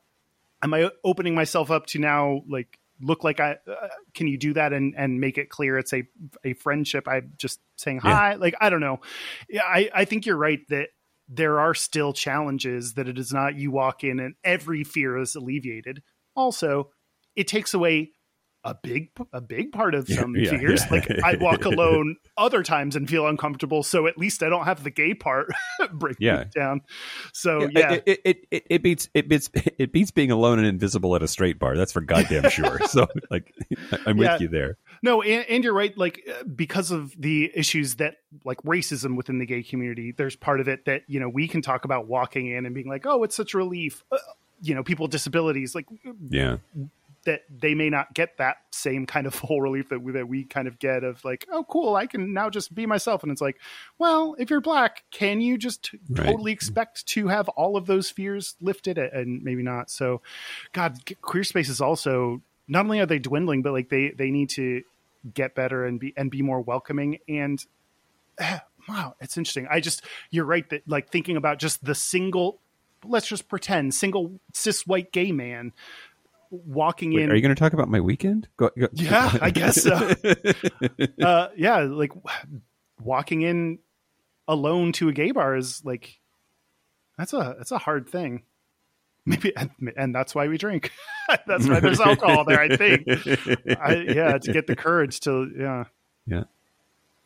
am I opening myself up to now like look like I uh, can you do that and and make it clear it's a a friendship? I'm just saying Yeah. hi. Like I don't know. Yeah, I I think you're right that there are still challenges that it is not you walk in and every fear is alleviated. Also, it takes away a big a big part of some yeah, fears. yeah. Like I walk [laughs] alone other times and feel uncomfortable, so at least I don't have the gay part [laughs] break Yeah. down. So yeah, It, it, it, it beats it beats [laughs] it beats being alone and invisible at a straight bar. That's for goddamn sure. So like, I'm with you there. No, and, and you're right. Like uh, because of the issues that like racism within the gay community, there's part of it that you know we can talk about walking in and being like, oh, it's such a relief. Uh, you know, people with disabilities like Yeah. That they may not get that same kind of [laughs] full relief that we, that we kind of get of like, oh, cool, I can now just be myself. And it's like, well, if you're black, can you just Right. totally expect to have all of those fears lifted and maybe not? So, God, queer spaces also not only are they dwindling, but like they they need to get better and be and be more welcoming and eh, [sighs] wow it's interesting i just you're right that like thinking about just the single let's just pretend single cis white gay man walking Wait, in are you going to talk about my weekend? Go, go- Yeah, I guess so. [laughs] uh yeah like walking in alone to a gay bar is like that's a that's a hard thing maybe and, and that's why we drink [laughs] that's why there's alcohol there i think I, yeah to get the courage to yeah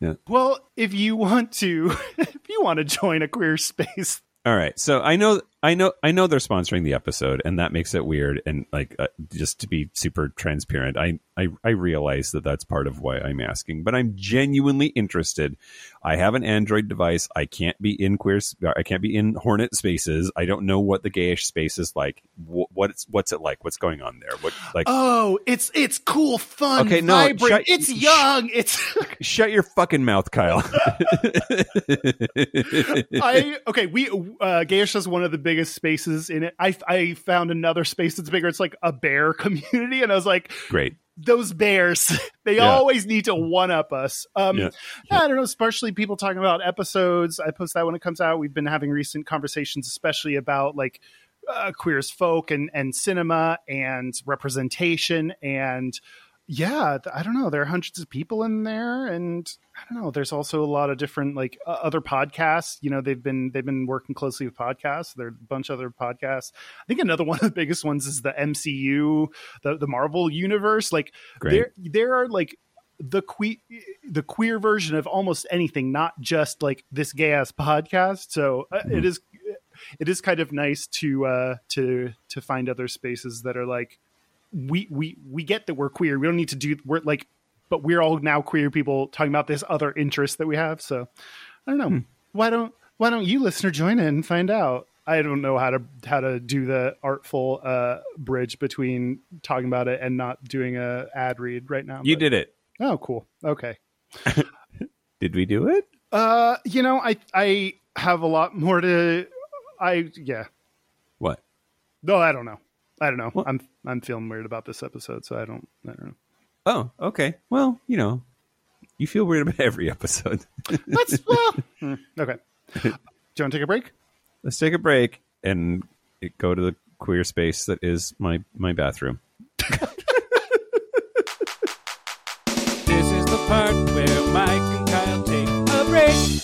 Yeah. Well, if you want to, [laughs] if you want to join a queer space, All right. So I know, I know, I know they're sponsoring the episode, and that makes it weird. And like, uh, just to be super transparent, I, I, I realize that that's part of why I'm asking, but I'm genuinely interested. I have an Android device. I can't be in queer. I can't be in Hornet spaces. I don't know what the gayish space is like. Wh- What's what's it like? What's going on there? What like? oh, it's it's cool, fun, Okay, no, vibrant. shut- it's young. It's Shut your fucking mouth, Kyle. [laughs] I okay. We uh, Gayish is one of the biggest spaces in it. I I found another space that's bigger. It's like a bear [laughs] community, and I was like, Great. those bears [laughs] they Yeah. always need to one up us um Yeah. i don't know especially people talking about episodes i post that when it comes out we've been having recent conversations especially about like uh, queer as folk and and cinema and representation and yeah i don't know there are hundreds of people in there and i don't know there's also a lot of different like uh, other podcasts you know they've been they've been working closely with podcasts there are a bunch of other podcasts i think another [laughs] one of the biggest ones is the mcu the, the marvel universe like Great. there there are like the que- the queer version of almost anything not just like this gay ass podcast so uh, it is it is kind of nice to uh to to find other spaces that are like we we we get that we're queer. We don't need to do we're like but we're all now queer people talking about this other interest that we have. So i don't know. Why don't why don't you listener join in and find out? I don't know how to how to do the artful uh bridge between talking about it and not doing a ad read right now You but- did it. oh cool. Okay. [laughs] Did we do it? uh you know i i have a lot more to i yeah. What? no i don't know i don't know What? i'm i'm feeling weird about this episode so i don't i don't know Oh, okay. Well, you know, you feel weird about every episode. [laughs] Let's well, [laughs] hmm, okay. Do you want to take a break? Let's take a break and go to the queer space that is my my bathroom. [laughs] This is the part where Mike and Kyle take a break.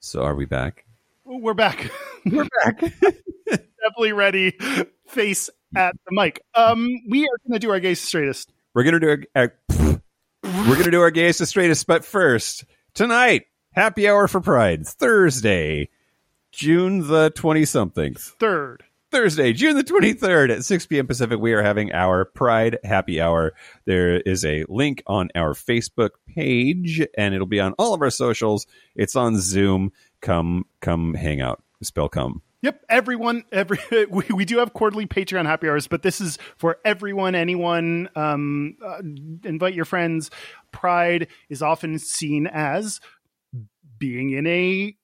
So are we back? We're back. We're back. [laughs] Definitely ready. Face at the mic. Um, we are going to do our gayest straightest. We're gonna do our, our we're gonna do our gayest straightest, but first tonight, happy hour for Pride, Thursday, June the twenty something. Third. Thursday, June the 23rd at 6 p.m. Pacific, we are having our Pride Happy Hour. There is a link on our Facebook page, and it'll be on all of our socials. It's on Zoom. Come, come hang out. Spell come. Yep, everyone. Every [laughs] we, we do have quarterly Patreon happy hours, but this is for everyone, anyone. Um, uh, invite your friends. Pride is often seen as being in a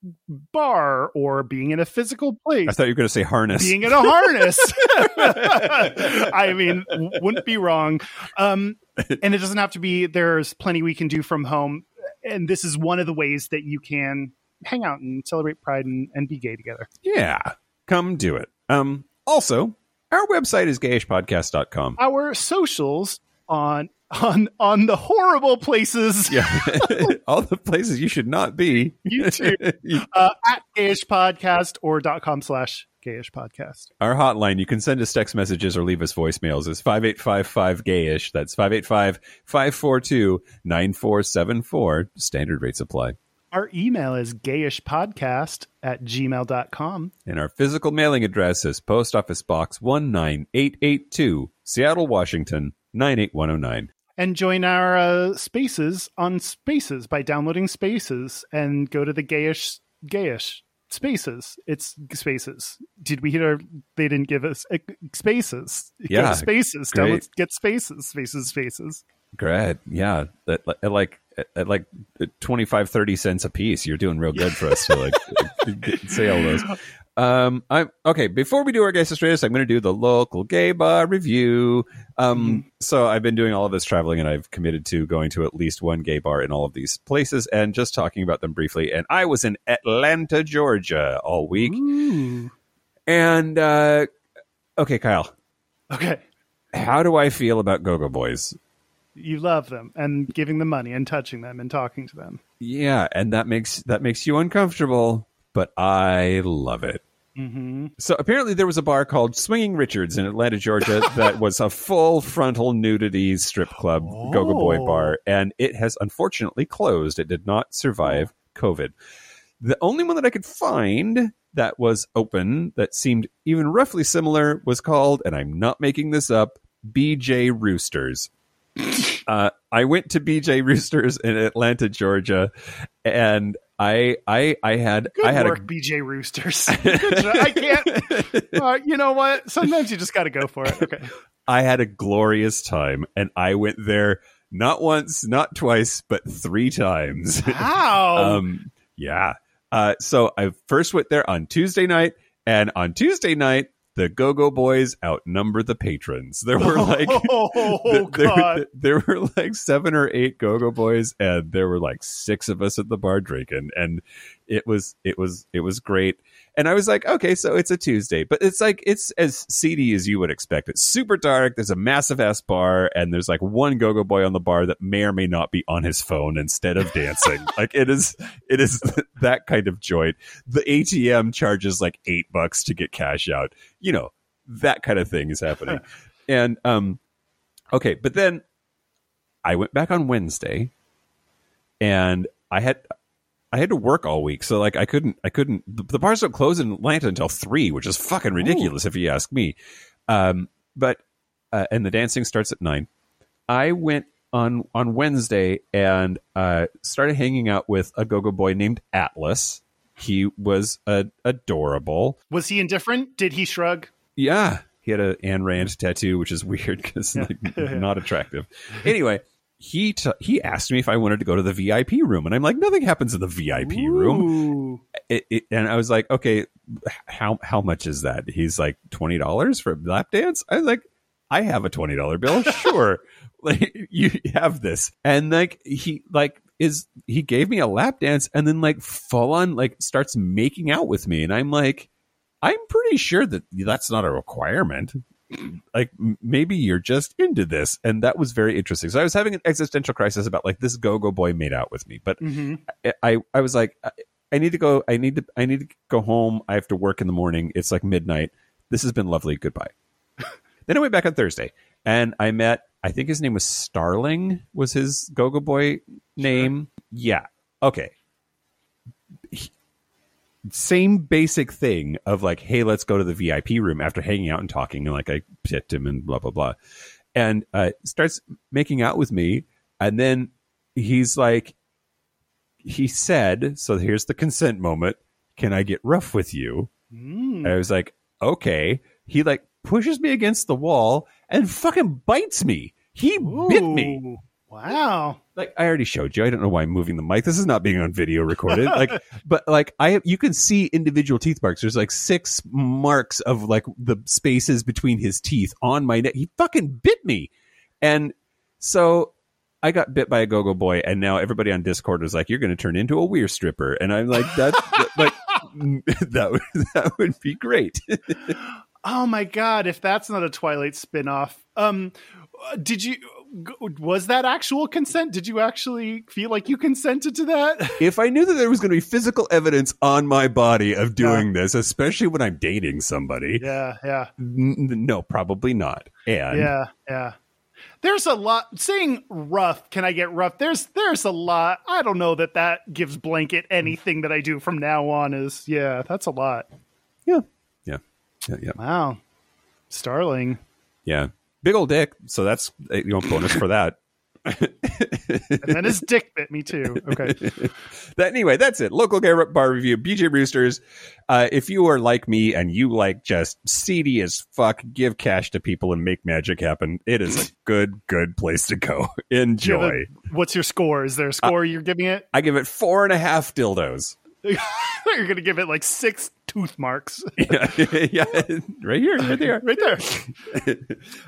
bar or being in a physical place. I thought you were going to say harness. being in a harness. [laughs] [laughs] I mean, wouldn't be wrong. Um, and it doesn't have to be. There's plenty we can do from home, and this is one of the ways that you can hang out and celebrate Pride and, and be gay together. yeah. Come do it. Um, also, our website is gayishpodcast.com. Our socials on on on the horrible places [laughs] Yeah. [laughs] all the places you should not be. YouTube [laughs] uh, at gayish podcast or dot com slash gayish podcast. Our hotline, you can send us text messages or leave us voicemails, is 5855 gayish. That's 585 542 9474. Standard rates apply. Our email is gayishpodcast at gmail.com. And our physical mailing address is Post Office Box 19882, Seattle, Washington 98109. and join our uh, spaces on spaces by downloading spaces and go to the gayish gayish spaces it's spaces did we hear they didn't give us uh, spaces Yeah, spaces great. download get spaces spaces spaces Great. Yeah. At, at like at like 25 30 cents a piece. You're doing real good for us to like [laughs] say all those. Um I'm okay, before we do our gay straightest, I'm going to do the local gay bar review. Um so I've been doing all of this traveling and I've committed to going to at least one gay bar in all of these places and just talking about them briefly. And I was in Atlanta, Georgia all week. Ooh. And uh okay, Kyle, okay how do I feel about Go-Go Boys? You love them and giving them money and touching them and talking to them Yeah, and that makes that makes you uncomfortable, but I love it. Mm-hmm. So apparently there was a bar called Swinging Richards in Atlanta, Georgia, [laughs] that was a full frontal nudity strip club, go-go boy Oh. bar, and it has unfortunately closed. It did not survive COVID. The only one that I could find that was open that seemed even roughly similar was called, and I'm not making this up, BJ Roosters. Uh, I went to BJ Roosters in Atlanta, Georgia, and I I I had Good I had work, BJ Roosters. [laughs] I can't. Uh, you know what? Sometimes you just got to go for it. Okay. I had a glorious time, and I went there not once, not twice, but three times. Wow. [laughs] um, yeah. Uh, so I first went there on Tuesday night, and on Tuesday night, the Go Go Boys outnumber the patrons. There were [laughs] like. oh, th- there, there were like seven or eight go-go boys and there were like six of us at the bar drinking and it was it was it was great. And i was like okay so it's a tuesday but it's like it's as seedy as you would expect. It's super dark. There's a massive ass bar and there's like one go-go boy on the bar that may or may not be on his phone instead of dancing. [laughs] Like it is it is [laughs] that kind of joint. The atm charges like eight bucks to get cash out. You know that kind of thing is happening. [laughs] And um okay but then i went back on wednesday and i had i had to work all week so like i couldn't i couldn't the, the bars don't close in atlanta until three which is fucking ridiculous if you ask me um but uh, and the dancing starts at nine i went on on wednesday and uh started hanging out with a go-go boy named atlas he was uh, adorable Was he indifferent? Did he shrug? yeah, he had a Ayn Rand tattoo, which is weird because like, [laughs] not attractive. Anyway, he t- he asked me if I wanted to go to the VIP room, and I'm like, nothing happens in the VIP room. It, it, and I was like, okay, how how much is that? He's like twenty dollars for a lap dance. I was like, I have a twenty dollar bill, [laughs] sure. like you have this, and like he like is he gave me a lap dance, and then like full on like starts making out with me, and I'm like. I'm pretty sure that that's not a requirement. Like maybe you're just into this, and that was very interesting. So I was having an existential crisis about like this go-go boy made out with me, but Mhm. I- I I was like I, I need to go. I need to I need to go home. I have to work in the morning. It's like midnight. This has been lovely. Goodbye. [laughs] then I went back on Thursday, and I met. I think his name was Starling. Was his go-go boy name? Yeah. Okay same basic thing of like, hey, let's go to the VIP room after hanging out and talking, and like I tipped him and blah blah blah, and uh, starts making out with me, and then he's like, he said, so here's the consent moment. Can I get rough with you? Mm. I was like, okay. He like pushes me against the wall and fucking bites me. He bit me Ooh. Wow. like I already showed you. I don't know why I'm moving the mic. This is not being on video recorded. Like, [laughs] but like I, you can see individual teeth marks. There's like six marks of like the spaces between his teeth on my neck. He fucking bit me, and so I got bit by a go-go boy, and now everybody on Discord is like, "You're going to turn into a weird stripper," and I'm like, "That's like [laughs] that would that would be great." [laughs] Oh my god, if that's not a Twilight spinoff. Um did you was that actual consent? Did you actually feel like you consented to that? [laughs] if I knew that there was going to be physical evidence on my body of doing this, especially when I'm dating somebody, yeah, yeah. N- no, probably not. And Yeah, yeah. There's a lot saying rough, can I get rough? There's there's a lot. I don't know that that gives blanket anything that I do from now on is yeah, that's a lot. yeah, yeah, yeah, yeah, Wow. Starling. yeah. Big old dick. So that's uh, you know bonus for that. And then his dick bit me too. Okay. [laughs] That anyway, that's it. Local gay bar review. BJ Roosters. Uh, if you are like me and you like just seedy as fuck, give cash to people and make magic happen. It is a good, good place to go. Do you have Enjoy. a- what's your score? Is there a score you're giving it? I give it four and a half dildos. [laughs] you're gonna give it like six tooth marks. [laughs] yeah, [laughs] yeah, right here, right there. right there.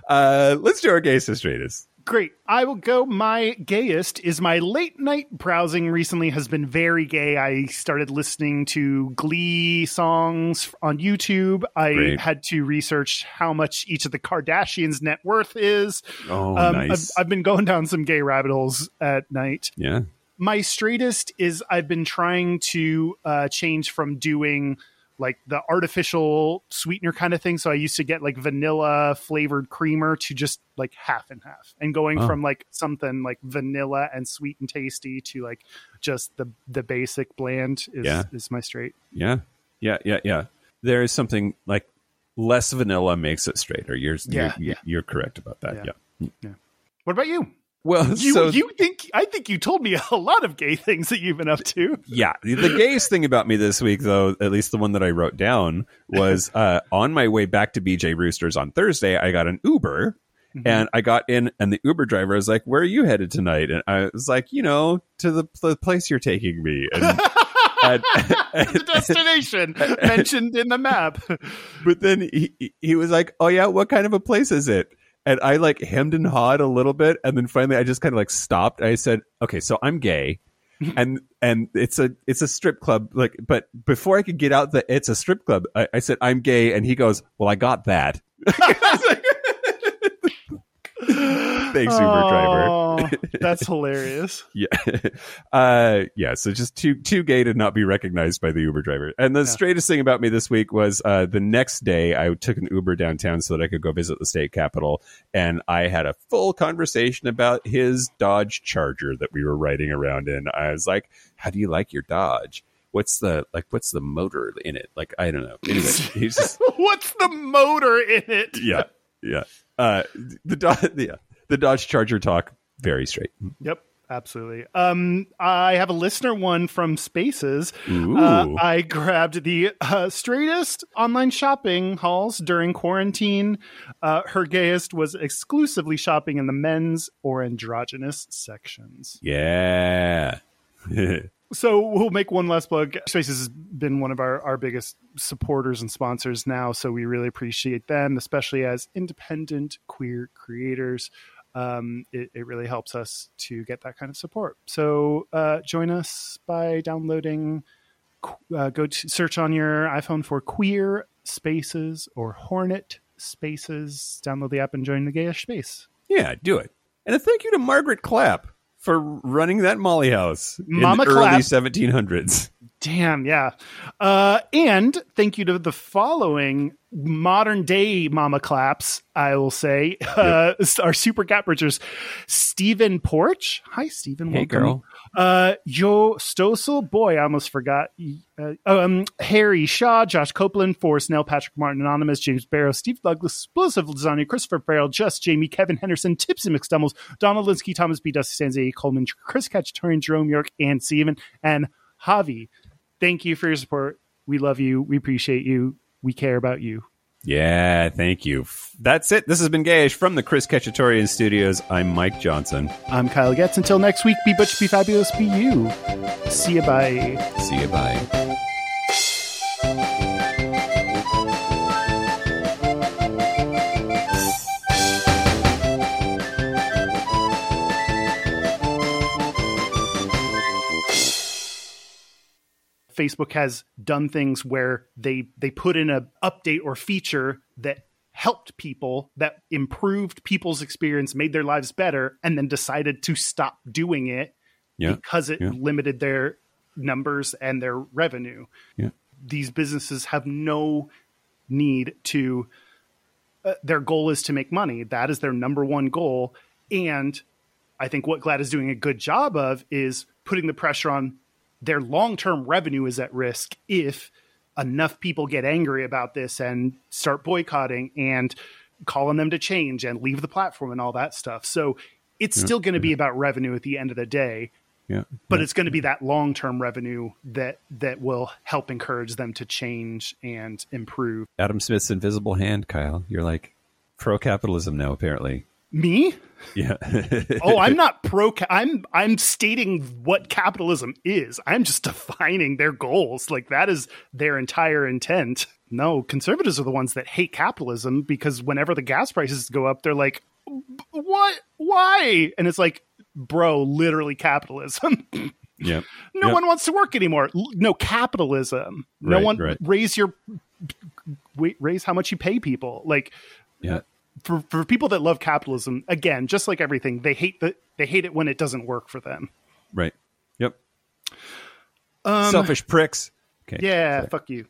Uh, let's do our gay straightest. Great. I will go. My gayest is my late night browsing recently has been very gay. I started listening to Glee songs on YouTube. I Great. had to research how much each of the Kardashians' net worth is. Oh, Um, nice. I've, I've been going down some gay rabbit holes at night. yeah. My straightest is I've been trying to uh, change from doing like the artificial sweetener kind of thing. So I used to get like vanilla flavored creamer to just like half and half, and going Oh. from like something like vanilla and sweet and tasty to like just the the basic bland is Yeah. is my straight. Yeah, yeah, yeah, yeah. There is something like less vanilla makes it straighter. You're Yeah, you're, you're correct about that. Yeah. Yeah. What about you? Well, [laughs] You so you think I think you told me a [laughs] lot of gay things that you've been up to. yeah, the gayest thing about me this week, though, at least the one that I wrote down, was [laughs] uh, on my way back to BJ Roosters on Thursday. I got an Uber. And I got in, and the Uber driver was like, "Where are you headed tonight?" And I was like, "You know, to the, the place you're taking me." And, and, the destination mentioned in the map. but then he he- he was like, "Oh yeah, what kind of a place is it?" And I like hemmed and hawed a little bit, and then finally I just kind of like stopped. I said, "Okay, so I'm gay." [laughs] and and it's a it's a strip club like but before i could get out the it's a strip club i, I said i'm gay and he goes well i got that [laughs] [laughs] [laughs] thanks uber driver. Oh, [laughs] that's hilarious. yeah. [laughs] Uh yeah so just too too gay to not be recognized by the uber driver. And the straightest thing about me this week was uh the next day i took an uber downtown so that i could go visit the state capitol and i had a full conversation about his dodge charger that we were riding around in. I was like how do you like your dodge? What's the like what's the motor in it? Like i don't know. Anyway he's just What's the motor in it? yeah yeah uh the dodge [laughs] yeah the dodge charger talk very straight Yep, absolutely. Um, I have a listener one from Spaces. Uh, I grabbed the uh, straightest online shopping hauls during quarantine. Uh, her gayest was exclusively shopping in the men's or androgynous sections. Yeah. [laughs] So we'll make one last plug. Spaces has been one of our, our biggest supporters and sponsors now, so we really appreciate them, especially as independent queer creators. Um, it, it really helps us to get that kind of support. So uh, join us by downloading. Uh, go to search on your iPhone for Queer Spaces or Hornet Spaces. Download the app and join the gayish space. yeah, do it. And a thank you to Margaret Clap for running that Molly house Mama in the early 1700s. Damn, yeah. Uh, and thank you to the following modern day mama claps, I will say. Uh, our super cat bridgers Stephen Porch. Hi, Stephen. Hey, welcome. girl. Uh, Yo Stossel. Boy, I almost forgot. Uh, um, Harry Shaw, Josh Copeland, Forrest Nell, Patrick Martin, Anonymous, James Barrow, Steve Douglas, Explosive Lasagna, Christopher Farrell, Just Jamie, Kevin Henderson, Tipsy McStumbles, Donald Linsky, Thomas B. Dusty Sanzay, Coleman, Chris Cacciatore, Jerome York, and Steven, and Javi. Thank you for your support. We love you. We appreciate you. We care about you. Yeah, thank you. That's it. This has been Gayish from the Chris Ketchatorian Studios. I'm Mike Johnson. I'm Kyle Getz. Until next week, be butch, be fabulous, be you. See you. Bye. See you. Bye. Facebook has done things where they they put in a update or feature that helped people that improved people's experience made their lives better and then decided to stop doing it Yeah. because it yeah. limited their numbers and their revenue Yeah. these businesses have no need to uh, their goal is to make money that is their number one goal and i think what GLAAD is doing a good job of is putting the pressure on their long-term revenue is at risk if enough people get angry about this and start boycotting and calling them to change and leave the platform and all that stuff so it's still going to be about revenue at the end of the day Yeah. but it's going to be that long-term revenue that that will help encourage them to change and improve Adam Smith's invisible hand, Kyle. You're like pro capitalism now, apparently. Me Yeah. oh i'm not [laughs] pro i'm i'm stating what capitalism is i'm just [laughs] defining their goals like that is their entire intent no conservatives are the ones that hate capitalism because whenever the gas prices go up they're like what why and it's like bro literally capitalism [laughs] yeah. no Yep. one wants to work anymore no capitalism no Right, one right. raise your wait, raise how much you pay people like Yeah. For for people that love capitalism again just like everything they hate the they hate it when it doesn't work for them Right. Yep. um Selfish pricks. Okay. yeah sorry. fuck you